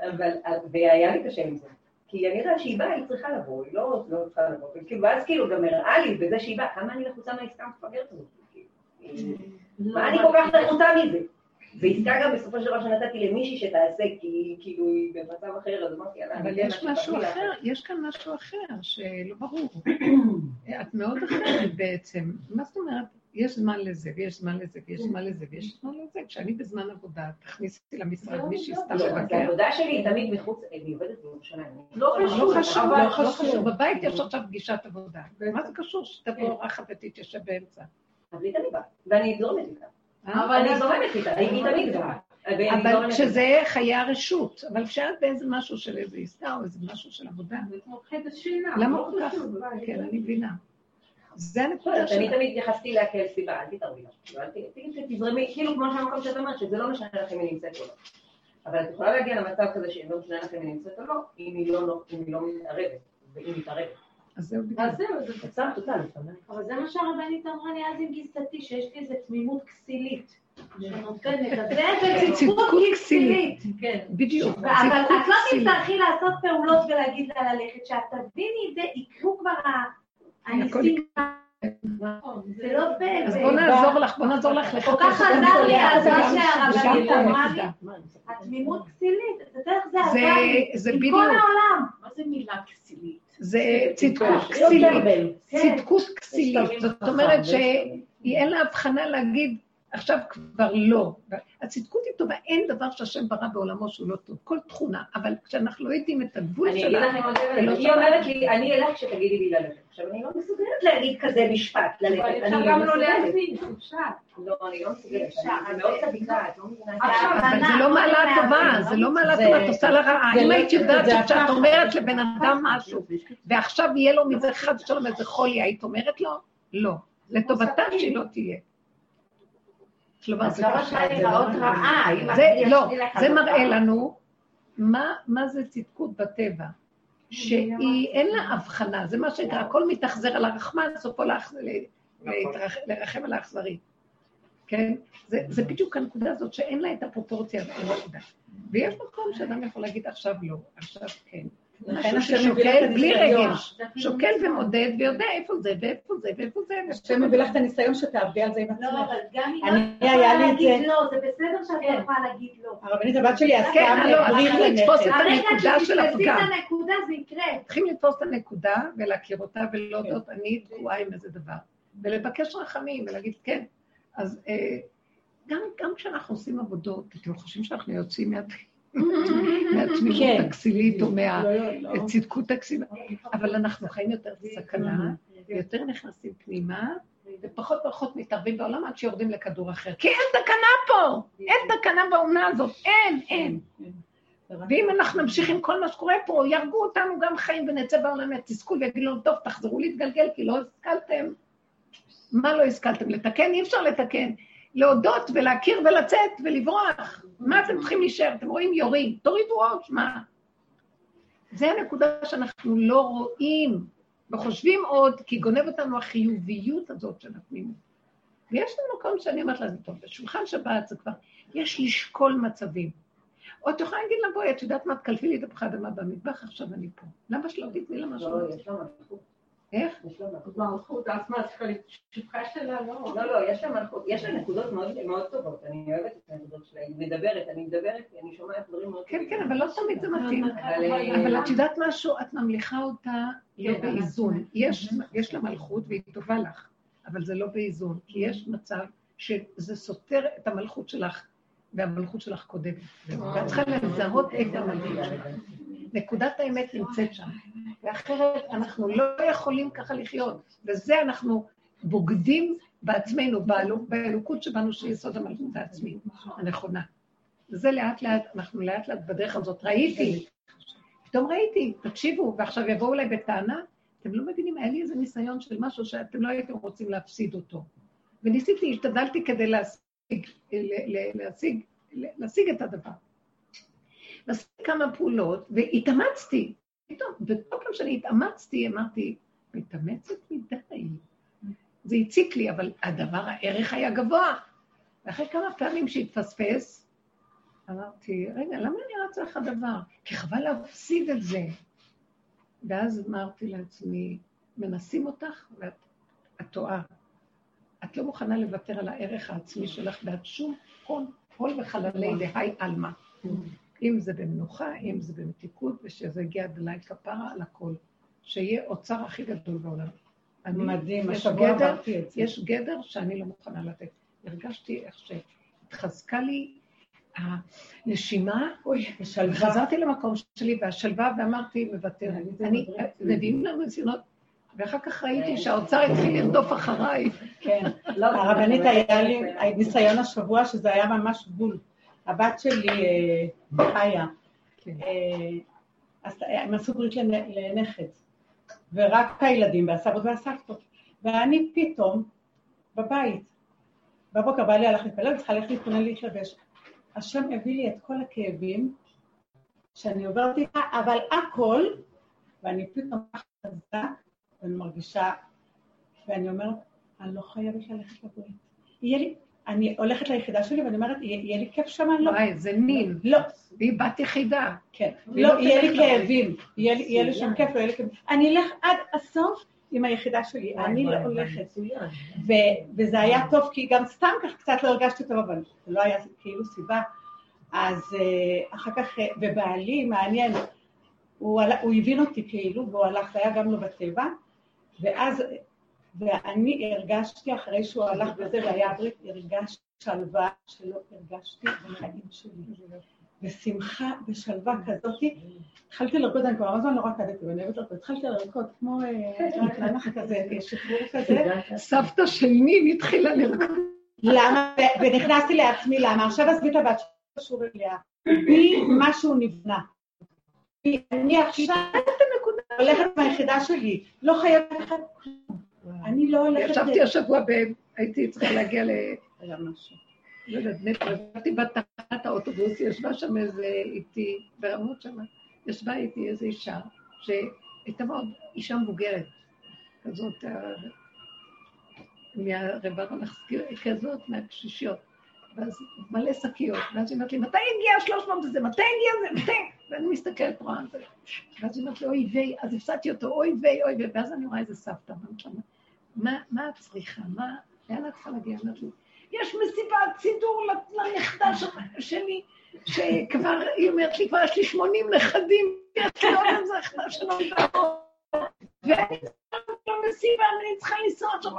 S3: אבל, והיה לי קשה עם זה. כי אני יודעת שהיא באה, היא צריכה לבוא, היא לא, לא צריכה לבוא. וכאילו, ואז כאילו גם הראה לי בזה שהיא באה, כמה אני לחוצה מהעסקה המפגרת הזאת. כאילו. מה אני כל כך לחוצה מזה? ועסקה גם בסופו של דבר שנתתי למישהי שתעשה, כי כאילו היא במצב אחר, אז אמרתי, יאללה,
S1: אבל יש משהו. אחר, יש כאן משהו אחר שלא ברור. את מאוד אחרת בעצם. מה זאת אומרת? יש זמן לזה, ויש זמן לזה, ויש זמן לזה, ויש זמן לזה. כשאני בזמן עבודה, תכניסי למשרד מישהי סתם
S3: לא,
S1: לבקר.
S3: העבודה שלי היא תמיד מחוץ, היא עובדת בירושלים.
S9: לא
S1: לא
S9: חשוב,
S1: לא חשוב. בבית יש עכשיו פגישת עבודה. מה זה קשור שתבוא אורחת ותתיישב באמצע?
S3: אז היא תמיד באה, ואני זורמת איתה.
S1: אה?
S3: אבל אני זורמת איתה, היא תמיד באה. ואני
S1: אבל כשזה חיי הרשות, אבל כשאת באיזה משהו של איזה עסקה או איזה משהו של עבודה,
S9: זה כמו חטא שינה.
S1: למה
S9: לא
S1: כל כך, כן, אני מבינה. זה
S3: לא,
S1: הנקודה
S3: אני
S1: שלה.
S3: תמיד התייחסתי אליה כאל סיבה, אל תתערבי לה. כאילו, תזרמי, כאילו כמו שהמקום שאת אומרת, שזה לא משנה לך אם היא נמצאת או לא. אבל את יכולה להגיע למצב כזה שאם לא משנה לך אם היא נמצאת או לא, אם היא לא אם היא לא מתערבת, ואם היא מתערבת.
S1: אז זהו בדיוק.
S9: אז זהו, זה
S3: אותה לפעמים.
S4: אבל זה מה שהרבנית אמרה לי אז עם גיסתי, שיש לי איזו תמימות כסילית. שנותנת, אז זה
S1: צדקות כסילית.
S4: כן.
S1: בדיוק.
S4: אבל את לא. תצטרכי לעשות פעולות ולהגיד לה ללכת, שאת תביני את זה, יקרו כבר הניסים. זה לא ב...
S1: אז בוא נעזור לך, בוא נעזור לך
S4: כל
S1: לחפש
S4: כך עזר לי
S1: תולעת,
S4: אז מה
S1: וגם-
S4: שהרבנית אמרה. לי, התמימות כסילית, את יודעת, זה
S1: זה-
S4: עזר לי.
S1: זה
S4: עם. כל העולם.
S9: מה זה מילה כסילית?
S1: זה צדקות
S3: לא
S1: כסילית.
S3: טמבל.
S1: צדקות כסילית. זאת אומרת שאין לה הבחנה להגיד, עכשיו כבר לא. הצדקות היא טובה, אין דבר שהשם ברא בעולמו שהוא לא טוב. כל תכונה, אבל כשאנחנו לא יודעים את הגבול
S3: אני אגיד
S1: שלה,
S3: היא אומרת לי, אני אלך כשתגידי לי ללכת. עכשיו, אני לא מסוגלת להגיד כזה משפט, ללכת.
S9: אבל
S3: אני
S9: אפשר
S3: לא
S9: גם לא
S3: מסוגלת.
S9: להבין, אפשר.
S3: לא, אני לא מסוגלת.
S4: אפשר,
S3: אני מאוד
S4: זה-
S3: צדיקה, את לא מבינה.
S9: עכשיו,
S1: אבל זה לא מעלה טובה, זה לא מעלה
S8: זה-
S1: טובה, את עושה לה רעה.
S8: זה
S1: אם
S8: לא-
S1: היית יודעת שכשאת
S8: הפחד.
S1: אומרת לבן אדם משהו, ועכשיו יהיה לו מזה חד ושלום איזה חולי, היית אומרת לו? לא. לטובתה שהיא לא תהיה. כלומר, זה
S4: לא
S1: לא. מראה לנו מה זה צדקות בטבע. שהיא, אין לה הבחנה, זה מה שנקרא, הכל מתאכזר על הרחמן, סופו להתרח- לרחם על האכזרי. כן? זה, זה בדיוק הנקודה הזאת שאין לה את הפרופורציה הזאת, הנקודה. ויש מקום שאדם יכול להגיד עכשיו לא, עכשיו כן.
S8: לכן השם
S1: ששוקל
S8: את
S1: בלי. רגש, שוקל ומודד ויודע איפה זה ואיפה זה ואיפה זה.
S8: השם מביא לך את הניסיון שתעבדי על זה עם
S4: לא,
S8: עצמך.
S4: אבל גם אם
S8: אני-
S4: לא יכולה
S8: את זה.
S4: להגיד לא, זה בסדר שאת לא
S1: כן.
S4: יכולה להגיד לא.
S8: הרבנית הבת שלי עשתה
S1: כן, לא,
S8: מדריך
S1: צריכים לתפוס את.
S4: הרגע
S1: הנקודה של
S4: שתתפסי
S1: הפגם.
S4: את הנקודה זה יקרה.
S1: צריכים לתפוס את הנקודה ולהכיר אותה ולהודות, אני תקועה עם איזה דבר. ולבקש רחמים ולהגיד כן. אז אה, גם, גם כשאנחנו עושים עבודות, אתם חושבים שאנחנו יוצאים מה- מהתמימות
S8: כן.
S1: הכסילית או
S8: לא, לא, לא.
S1: מהצדקות הכסילית, אבל אנחנו חיים יותר בסכנה, ויותר נכנסים פנימה, ופחות ופחות מתערבים בעולם עד שיורדים לכדור אחר. כי אין תקנה פה! אין תקנה בעונה הזאת, אין, אין. ואם אנחנו נמשיך עם כל מה שקורה פה, יהרגו אותנו גם חיים ונצא בעולם מהתסכול ויגידו לנו, טוב, תחזרו להתגלגל, כי לא השכלתם. מה לא השכלתם? לתקן? אי אפשר לתקן. להודות ולהכיר ולצאת ולברוח. מה אתם צריכים להישאר? אתם רואים יורים, תורידו ראש, מה? זה הנקודה שאנחנו לא רואים וחושבים עוד, כי גונב אותנו החיוביות הזאת של התמימות. ויש לנו מקום שאני אומרת לזה, טוב, בשולחן שבת זה כבר, יש לשקול מצבים. או את יכולה להגיד לה, בואי, את יודעת מה, תקלפי לי את הפחד אדמה במטבח, עכשיו אני פה. למה שלא תתני לה משהו?
S3: לא, יש לה מלכות.
S1: איך?
S3: מלכות.
S9: מלכות, אז מה, צריכה לשפחה שלה? לא.
S3: לא, לא, יש לה מלכות, יש לה נקודות מאוד טובות, אני אוהבת את הנקודות שלה, היא מדברת, אני מדברת, אני שומעת דברים מאוד
S1: כן,
S3: טובים.
S1: כן, אבל לא תמיד זה מתאים.
S3: אבל,
S1: אבל את יודעת משהו? את ממליכה אותה לא באיזון. יש לה מלכות והיא טובה לך, אבל זה לא באיזון, כי יש מצב שזה סותר את המלכות שלך, והמלכות שלך קודמת. ואת צריכה לזהות איפה המלכות שלך. נקודת האמת נמצאת שם, ואחרת אנחנו לא יכולים ככה לחיות, וזה אנחנו בוגדים בעצמנו, באלו- באלוקות שבנו שהיא יסוד המלכות העצמית, הנכונה. וזה לאט לאט, אנחנו לאט לאט בדרך הזאת, ראיתי, פתאום ראיתי, תקשיבו, ועכשיו יבואו אליי בטענה, אתם לא מבינים, היה לי איזה ניסיון של משהו שאתם לא הייתם רוצים להפסיד אותו. וניסיתי, השתדלתי כדי להשיג, להשיג, להשיג את הדבר. עשיתי כמה פעולות, והתאמצתי. פתאום, וכל פעם שאני התאמצתי, אמרתי, מתאמצת מדי. זה הציק לי, אבל הדבר, הערך היה גבוה. ואחרי כמה פעמים שהתפספס, אמרתי, רגע, למה אני רצה לך דבר? כי חבל להפסיד את זה. ואז אמרתי לעצמי, מנסים אותך ואת את טועה. את לא מוכנה לוותר על הערך העצמי שלך בעד שום הון עול וחללי דהי עלמא. אם זה במנוחה, אם זה במתיקות, ושזה יגיע עד אליי כפרה על הכל. שיהיה אוצר הכי גדול בעולם. אני-
S8: מדהים,
S1: יש
S8: השבוע
S1: גדר,
S8: עברתי את זה.
S1: יש גדר שאני לא מוכנה לתת. הרגשתי איך שהתחזקה לי הנשימה. וחזרתי למקום שלי, והשלווה, ואמרתי, מוותר. אני, מביאים לנו ניסיונות, ואחר כך ראיתי שהאוצר התחיל לרדוף אחריי.
S8: כן. הרבנית, היה לי ניסיון השבוע שזה היה ממש בול. הבת שלי, אה, חיה,
S1: כן.
S8: אה, עשתה- הם עשו ברית לנ- לנכד, ורק הילדים והסבות והסבתות. ואני פתאום בבית, בבוקר בא לי הלך להתפלל, צריכה ללכת להתכונן להתלבש. השם הביא לי את כל הכאבים שאני עוברת איתה, אבל הכל, ואני פתאום חזק, ואני מרגישה, ואני אומרת, אני לא חייבת ללכת לברית. יהיה לי, אני הולכת ליחידה שלי ואני אומרת, יהיה, לי כיף שם, לא.
S1: וואי, זה נין.
S8: לא,
S1: והיא בת יחידה.
S8: כן. לא,
S1: לא
S8: יהיה לי. כאבים. יהיה לי- שם כיף, לא יהיה לי כאבים. אני אלך עד הסוף עם היחידה שלי, אני לא הולכת. וזה היה טוב, כי גם סתם כך קצת לא הרגשתי טוב, אבל זה לא היה כאילו סיבה. אז אה, אחר כך, אה, ובעלי, מעניין, הוא, הבין אותי כאילו, והוא הלך, היה גם לו בטבע, ואז, ואני הרגשתי, אחרי שהוא הלך בזה והיה ברית, הרגשתי שלווה שלא הרגשתי בחיים שלי. ושמחה ושלווה כזאתי. התחלתי לרקוד, אני כבר הרבה זמן לא רקדתי, ואני אוהבת לרקוד. התחלתי לרקוד כמו אה, רק לנח כזה, שחרור כזה.
S1: סבתא של נין התחילה לרקוד.
S8: למה? ונכנסתי לעצמי, למה? עכשיו עזבי את הבת שלי, לא קשור אליה. בי משהו נבנה. אני עכשיו הולכת מהיחידה שלי, לא חייבת לך כלום. אני לא הולכת...
S1: ישבתי השבוע, ב- הייתי צריכה להגיע ל...
S8: היה משהו.
S1: לא יודעת, מטרו, ישבתי בתחנת האוטובוס, ישבה שם איזה איתי, ברמות שם, ישבה איתי איזו אישה, שהייתה מאוד אישה מבוגרת, כזאת, אה, מהרבע המחזקיר, כזאת, מהקשישיות. ואז מלא שקיות, ואז היא אומרת לי, מתי הגיע השלוש מאות הזה? מתי הגיע זה? מתי? ואני מסתכלת, רואה. ואז היא אומרת לי, אוי ויי, אז הפסדתי אותו, אוי ויי, אוי ויי, ואז אני רואה איזה סבתא, ואני מה, מה את צריכה? מה, לאן את צריכה להגיע? היא אומרת לי, יש מסיבת סידור לנכדה של- שלי, שכבר, היא אומרת לי, כבר יש לי 80 נכדים, יש לי עוד איזה נכדה פה. ואני צריכה למסיבה, ואני צריכה לנסוע שם,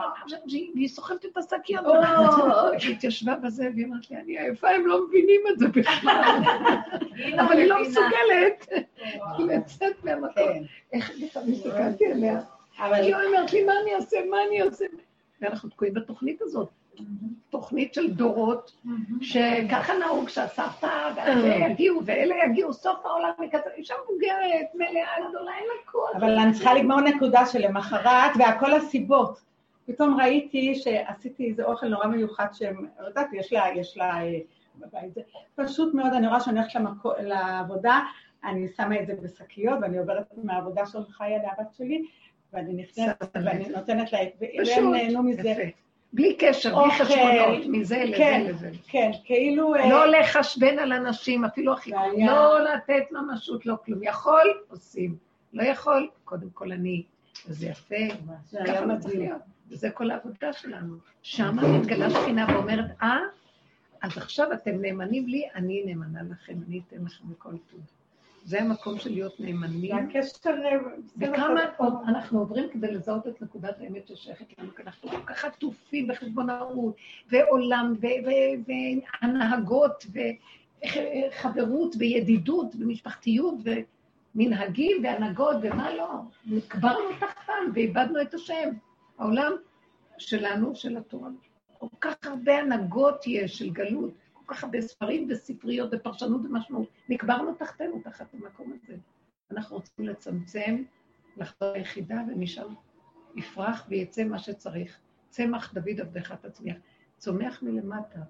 S1: והיא סוחבת את השקיות. היא התיישבה בזה, והיא אמרת לי, אני עייפה, הם לא מבינים את זה בכלל. אבל היא לא מסוגלת לצאת מהמקום.
S8: כן.
S1: איך לפעמים הסתכלתי עליה?
S8: אבל
S1: היא אומרת לי, מה אני אעשה, מה אני אעשה? ואנחנו תקועים בתוכנית הזאת. תוכנית של דורות, שככה נהוג שהסבתא והזה יגיעו, ואלה יגיעו, סוף העולם וכזה, אישה מבוגרת, מלאה, גדולה, אין לה כוח.
S8: אבל אני צריכה לגמור נקודה שלמחרת, והכל הסיבות. פתאום ראיתי שעשיתי איזה אוכל נורא מיוחד שהם, לא יודעת, יש לה, יש לה אה, בבית, פשוט מאוד, אני רואה שאני הולכת למקו, לעבודה, אני שמה את זה בשקיות, ואני עוברת מהעבודה של חיה לבת שלי, ואני נכנסת, ואני נותנת לה, והם נהנו מזה.
S1: בלי קשר, בלי חשבונות, מזה לזה
S8: כן.
S1: לזה.
S8: כן, כאילו... אה,
S1: לא לחשבן על אנשים, אפילו הכי... לא לתת ממשות, לא כלום. יכול, עושים. לא יכול, קודם כל אני. וזה יפה,
S8: זה
S1: ככה צריך. להיות. וזה כל העבודה שלנו. שמה מתגלה שכינה ואומרת, אה, אז עכשיו אתם נאמנים לי, אני נאמנה לכם, אני אתן לכם מכל טוב. זה המקום של להיות נאמנים. וכמה
S8: טוב.
S1: עוד אנחנו עוברים כדי לזהות את נקודת האמת ששייכת לנו, כי אנחנו כל כך עטופים בחשבונאות, ועולם, והנהגות, וחברות, וידידות, ומשפחתיות, ומנהגים, והנהגות, ומה לא. נקברנו תחתם ואיבדנו את השם. העולם שלנו, של התורה. כל כך הרבה הנהגות יש של גלות, כך הרבה ספרים וספריות ופרשנות ומשמעות. נקברנו תחתנו, תחת המקום הזה. אנחנו רוצים לצמצם, לחזור ליחידה, ומשם יפרח ויצא מה שצריך. צמח דוד עבדך תצמיח. צומח מלמטה,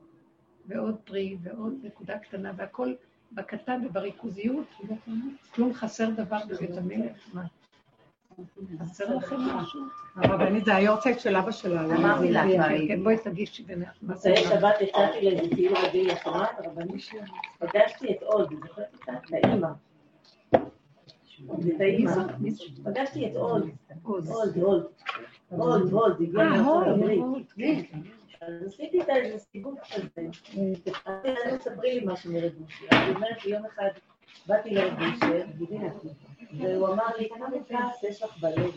S1: ועוד פרי, ועוד נקודה קטנה, והכל בקטן ובריכוזיות, כלום חסר דבר בבית המלך. מה? חסר לכם משהו?
S8: הרבנית זה היורצייט של אבא שלה.
S6: אמרתי לה,
S1: כן,
S6: כבר,
S1: בואי תגישי זה?
S6: מוצאי שבת יצאתי לאיזה טיול רביעי לשבת, הרבנית פגשתי את עוד, זוכרת אותה? האימא. פגשתי את
S1: עוז.
S6: עוד, עוד, עוד, עוד, הגיע
S1: אה,
S6: מארצות הברית. אז עשיתי איתה איזה סיבוב כזה. אמרתי לה, ספרי לי משהו מרבושי. אז היא אומרת לי, יום אחד באתי לרבושי, והוא אמר לי, כמה כעס יש לך בלב?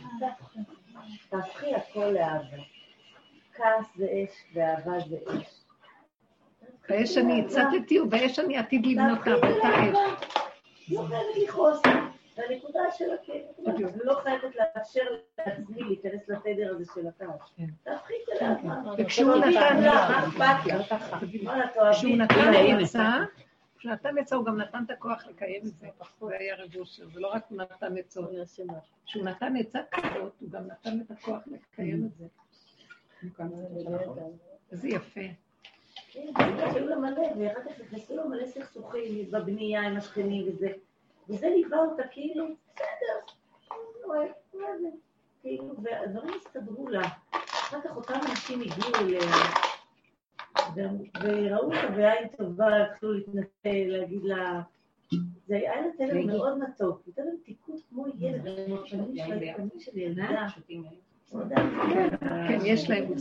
S6: תהפכי הכל לאהבה. כעס זה אש ואהבה זה אש.
S1: באש אני הצטתי ובאש אני עתיד לבנותה, באותה אש.
S6: לא חייבת לכעוס. והנקודה של הכאב, לא חייבת לאפשר לעצמי להיכנס לתדר הזה של הכעס. תהפכי את זה לאהבה.
S1: וכשהוא נתן
S6: מה אכפת לך?
S1: כשהוא נתן עצה, כשהוא נתן עצה הוא גם נתן את הכוח לקיים את זה. זה היה רב אושר, זה לא רק הוא נתן עצות. כשהוא נתן עצה כזאת, הוא גם נתן את הכוח לקיים את זה. איזה יפה.
S6: כן, היו לה מלא, ואחר כך נכנסו לו מלא סכסוכים בבנייה עם השכנים וזה. וזה ליווה אותה כאילו, בסדר, כאילו, והדברים הסתדרו לה. אחר כך אותם אנשים הגיעו אליה, וראו אותה בעין טובה, התחילו להתנצל, להגיד לה... זה היה לה תלם מאוד מתוק, זה תלם תיקות כמו ילד, פנים של ילדה.
S1: כן, יש להם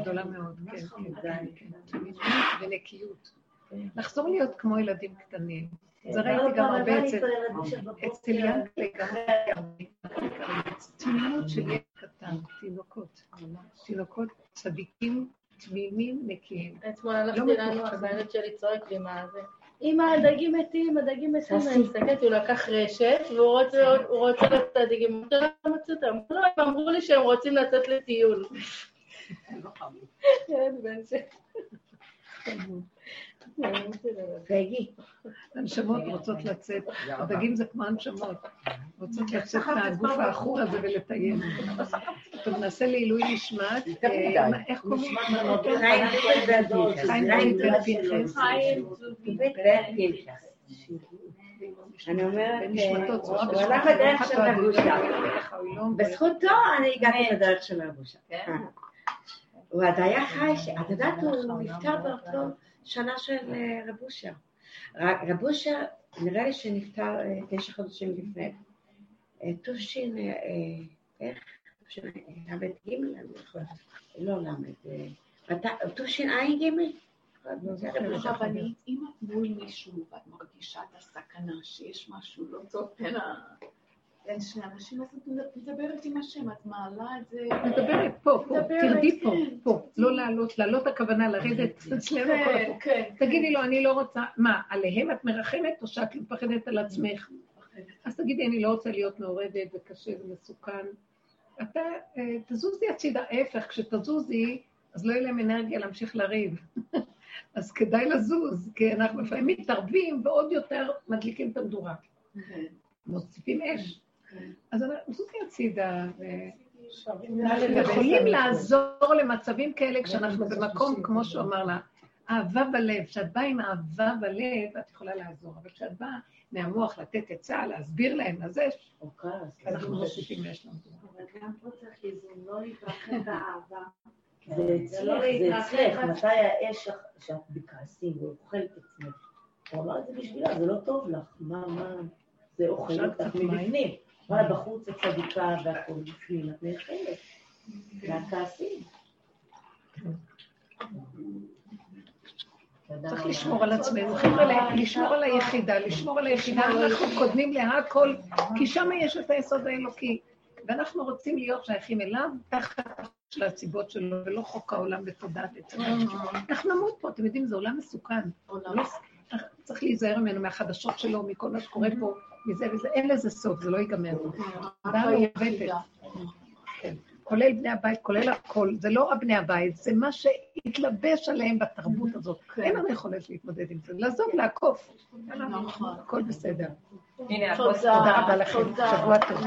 S1: גדולה מאוד, כן, כן, ונקיות. לחזור להיות כמו ילדים קטנים. זה ראיתי גם הרבה אצל ינקלה, גם תמימות של ילד קטן, תינוקות. תינוקות צדיקים, תמימים, נקיים.
S10: אתמול הלכתי לנו, אז הילד שלי צועק לי מה זה. אמא, הדגים מתים, הדגים מתים. אני מסתכלת, הוא לקח רשת, והוא רוצה לצאת הדגים. הוא לא מצא אותם. לא, הם אמרו לי שהם רוצים לצאת לטיול. ילד בן ש...
S6: פגי.
S1: הנשמות רוצות לצאת, הדגים זה כמו הנשמות, רוצות לצאת מהגוף העכור הזה ולטייל. אתה מנסה לעילוי נשמת, איך קוראים? חיים בן פנחס.
S6: אני אומרת, הוא הלך בדרך של רבושה. בזכותו אני הגעתי לדרך של רבושה. הוא עוד היה חי, את יודעת, הוא נפטר באותו שנה של רבושה. רבושה, נראה לי שנפטר תשע חודשים לפני. תושין, איך? ל"ג? לא ל"ד. תושין ע"ג?
S9: רבנית, אם את מול מישהו ואת מרגישה את הסכנה שיש משהו לא טוב בין בין שני אנשים, אז את מדברת עם השם, את מעלה את זה...
S1: מדברת פה, פה, תרדי פה, פה, לא לעלות, לעלות הכוונה לרדת אצלנו כל הפוך. תגידי לו, אני לא רוצה, מה, עליהם את מרחמת או שאת מפחדת על עצמך? אז תגידי, אני לא רוצה להיות מעורבת וקשה ומסוכן. אתה, תזוזי הצידה, ההפך, כשתזוזי, אז לא יהיה להם אנרגיה להמשיך לריב. אז כדאי לזוז, כי אנחנו לפעמים מתערבים ועוד יותר מדליקים את המדורה. מוסיפים אש. אז זוזי הצידה, יכולים לעזור למצבים כאלה כשאנחנו במקום, כמו שהוא אמר לה, אהבה בלב, כשאת באה עם אהבה בלב, את יכולה לעזור, אבל כשאת באה מהמוח לתת עצה, להסביר להם, אז יש, אנחנו מוסיפים אש למדורה.
S6: אבל גם פה צריך איזון, לא להתרחב באהבה. זה אצלך, זה אצלך, מתי האש שאת בכעסים ואוכלת עצמך. הוא אמר את זה בשבילה, זה לא טוב לך, מה, מה, זה אוכל אותך מבפנים. אבל בחוץ את צדיקה והכל בפנים, את נאכלת. מהכעסים.
S1: צריך לשמור על עצמנו, חבר'ה, לשמור על היחידה, לשמור על היחידה, אנחנו קודמים להכל, כי שם יש את היסוד האלוקי. ואנחנו רוצים להיות שייכים אליו תחת של הסיבות שלו, ולא חוק העולם בתודעת עצמנו. אנחנו נמות פה, אתם יודעים, זה עולם מסוכן. צריך להיזהר ממנו, מהחדשות שלו, מכל מה שקורה פה, מזה וזה, אין לזה סוף, זה לא ייגמר. תודה מעוותת. כולל בני הבית, כולל הכל, זה לא הבני הבית, זה מה שהתלבש עליהם בתרבות הזאת. אין לנו יכולת להתמודד עם זה, לעזוב, לעקוף. הכל בסדר.
S3: הנה,
S1: תודה רבה לכם, שבוע טוב.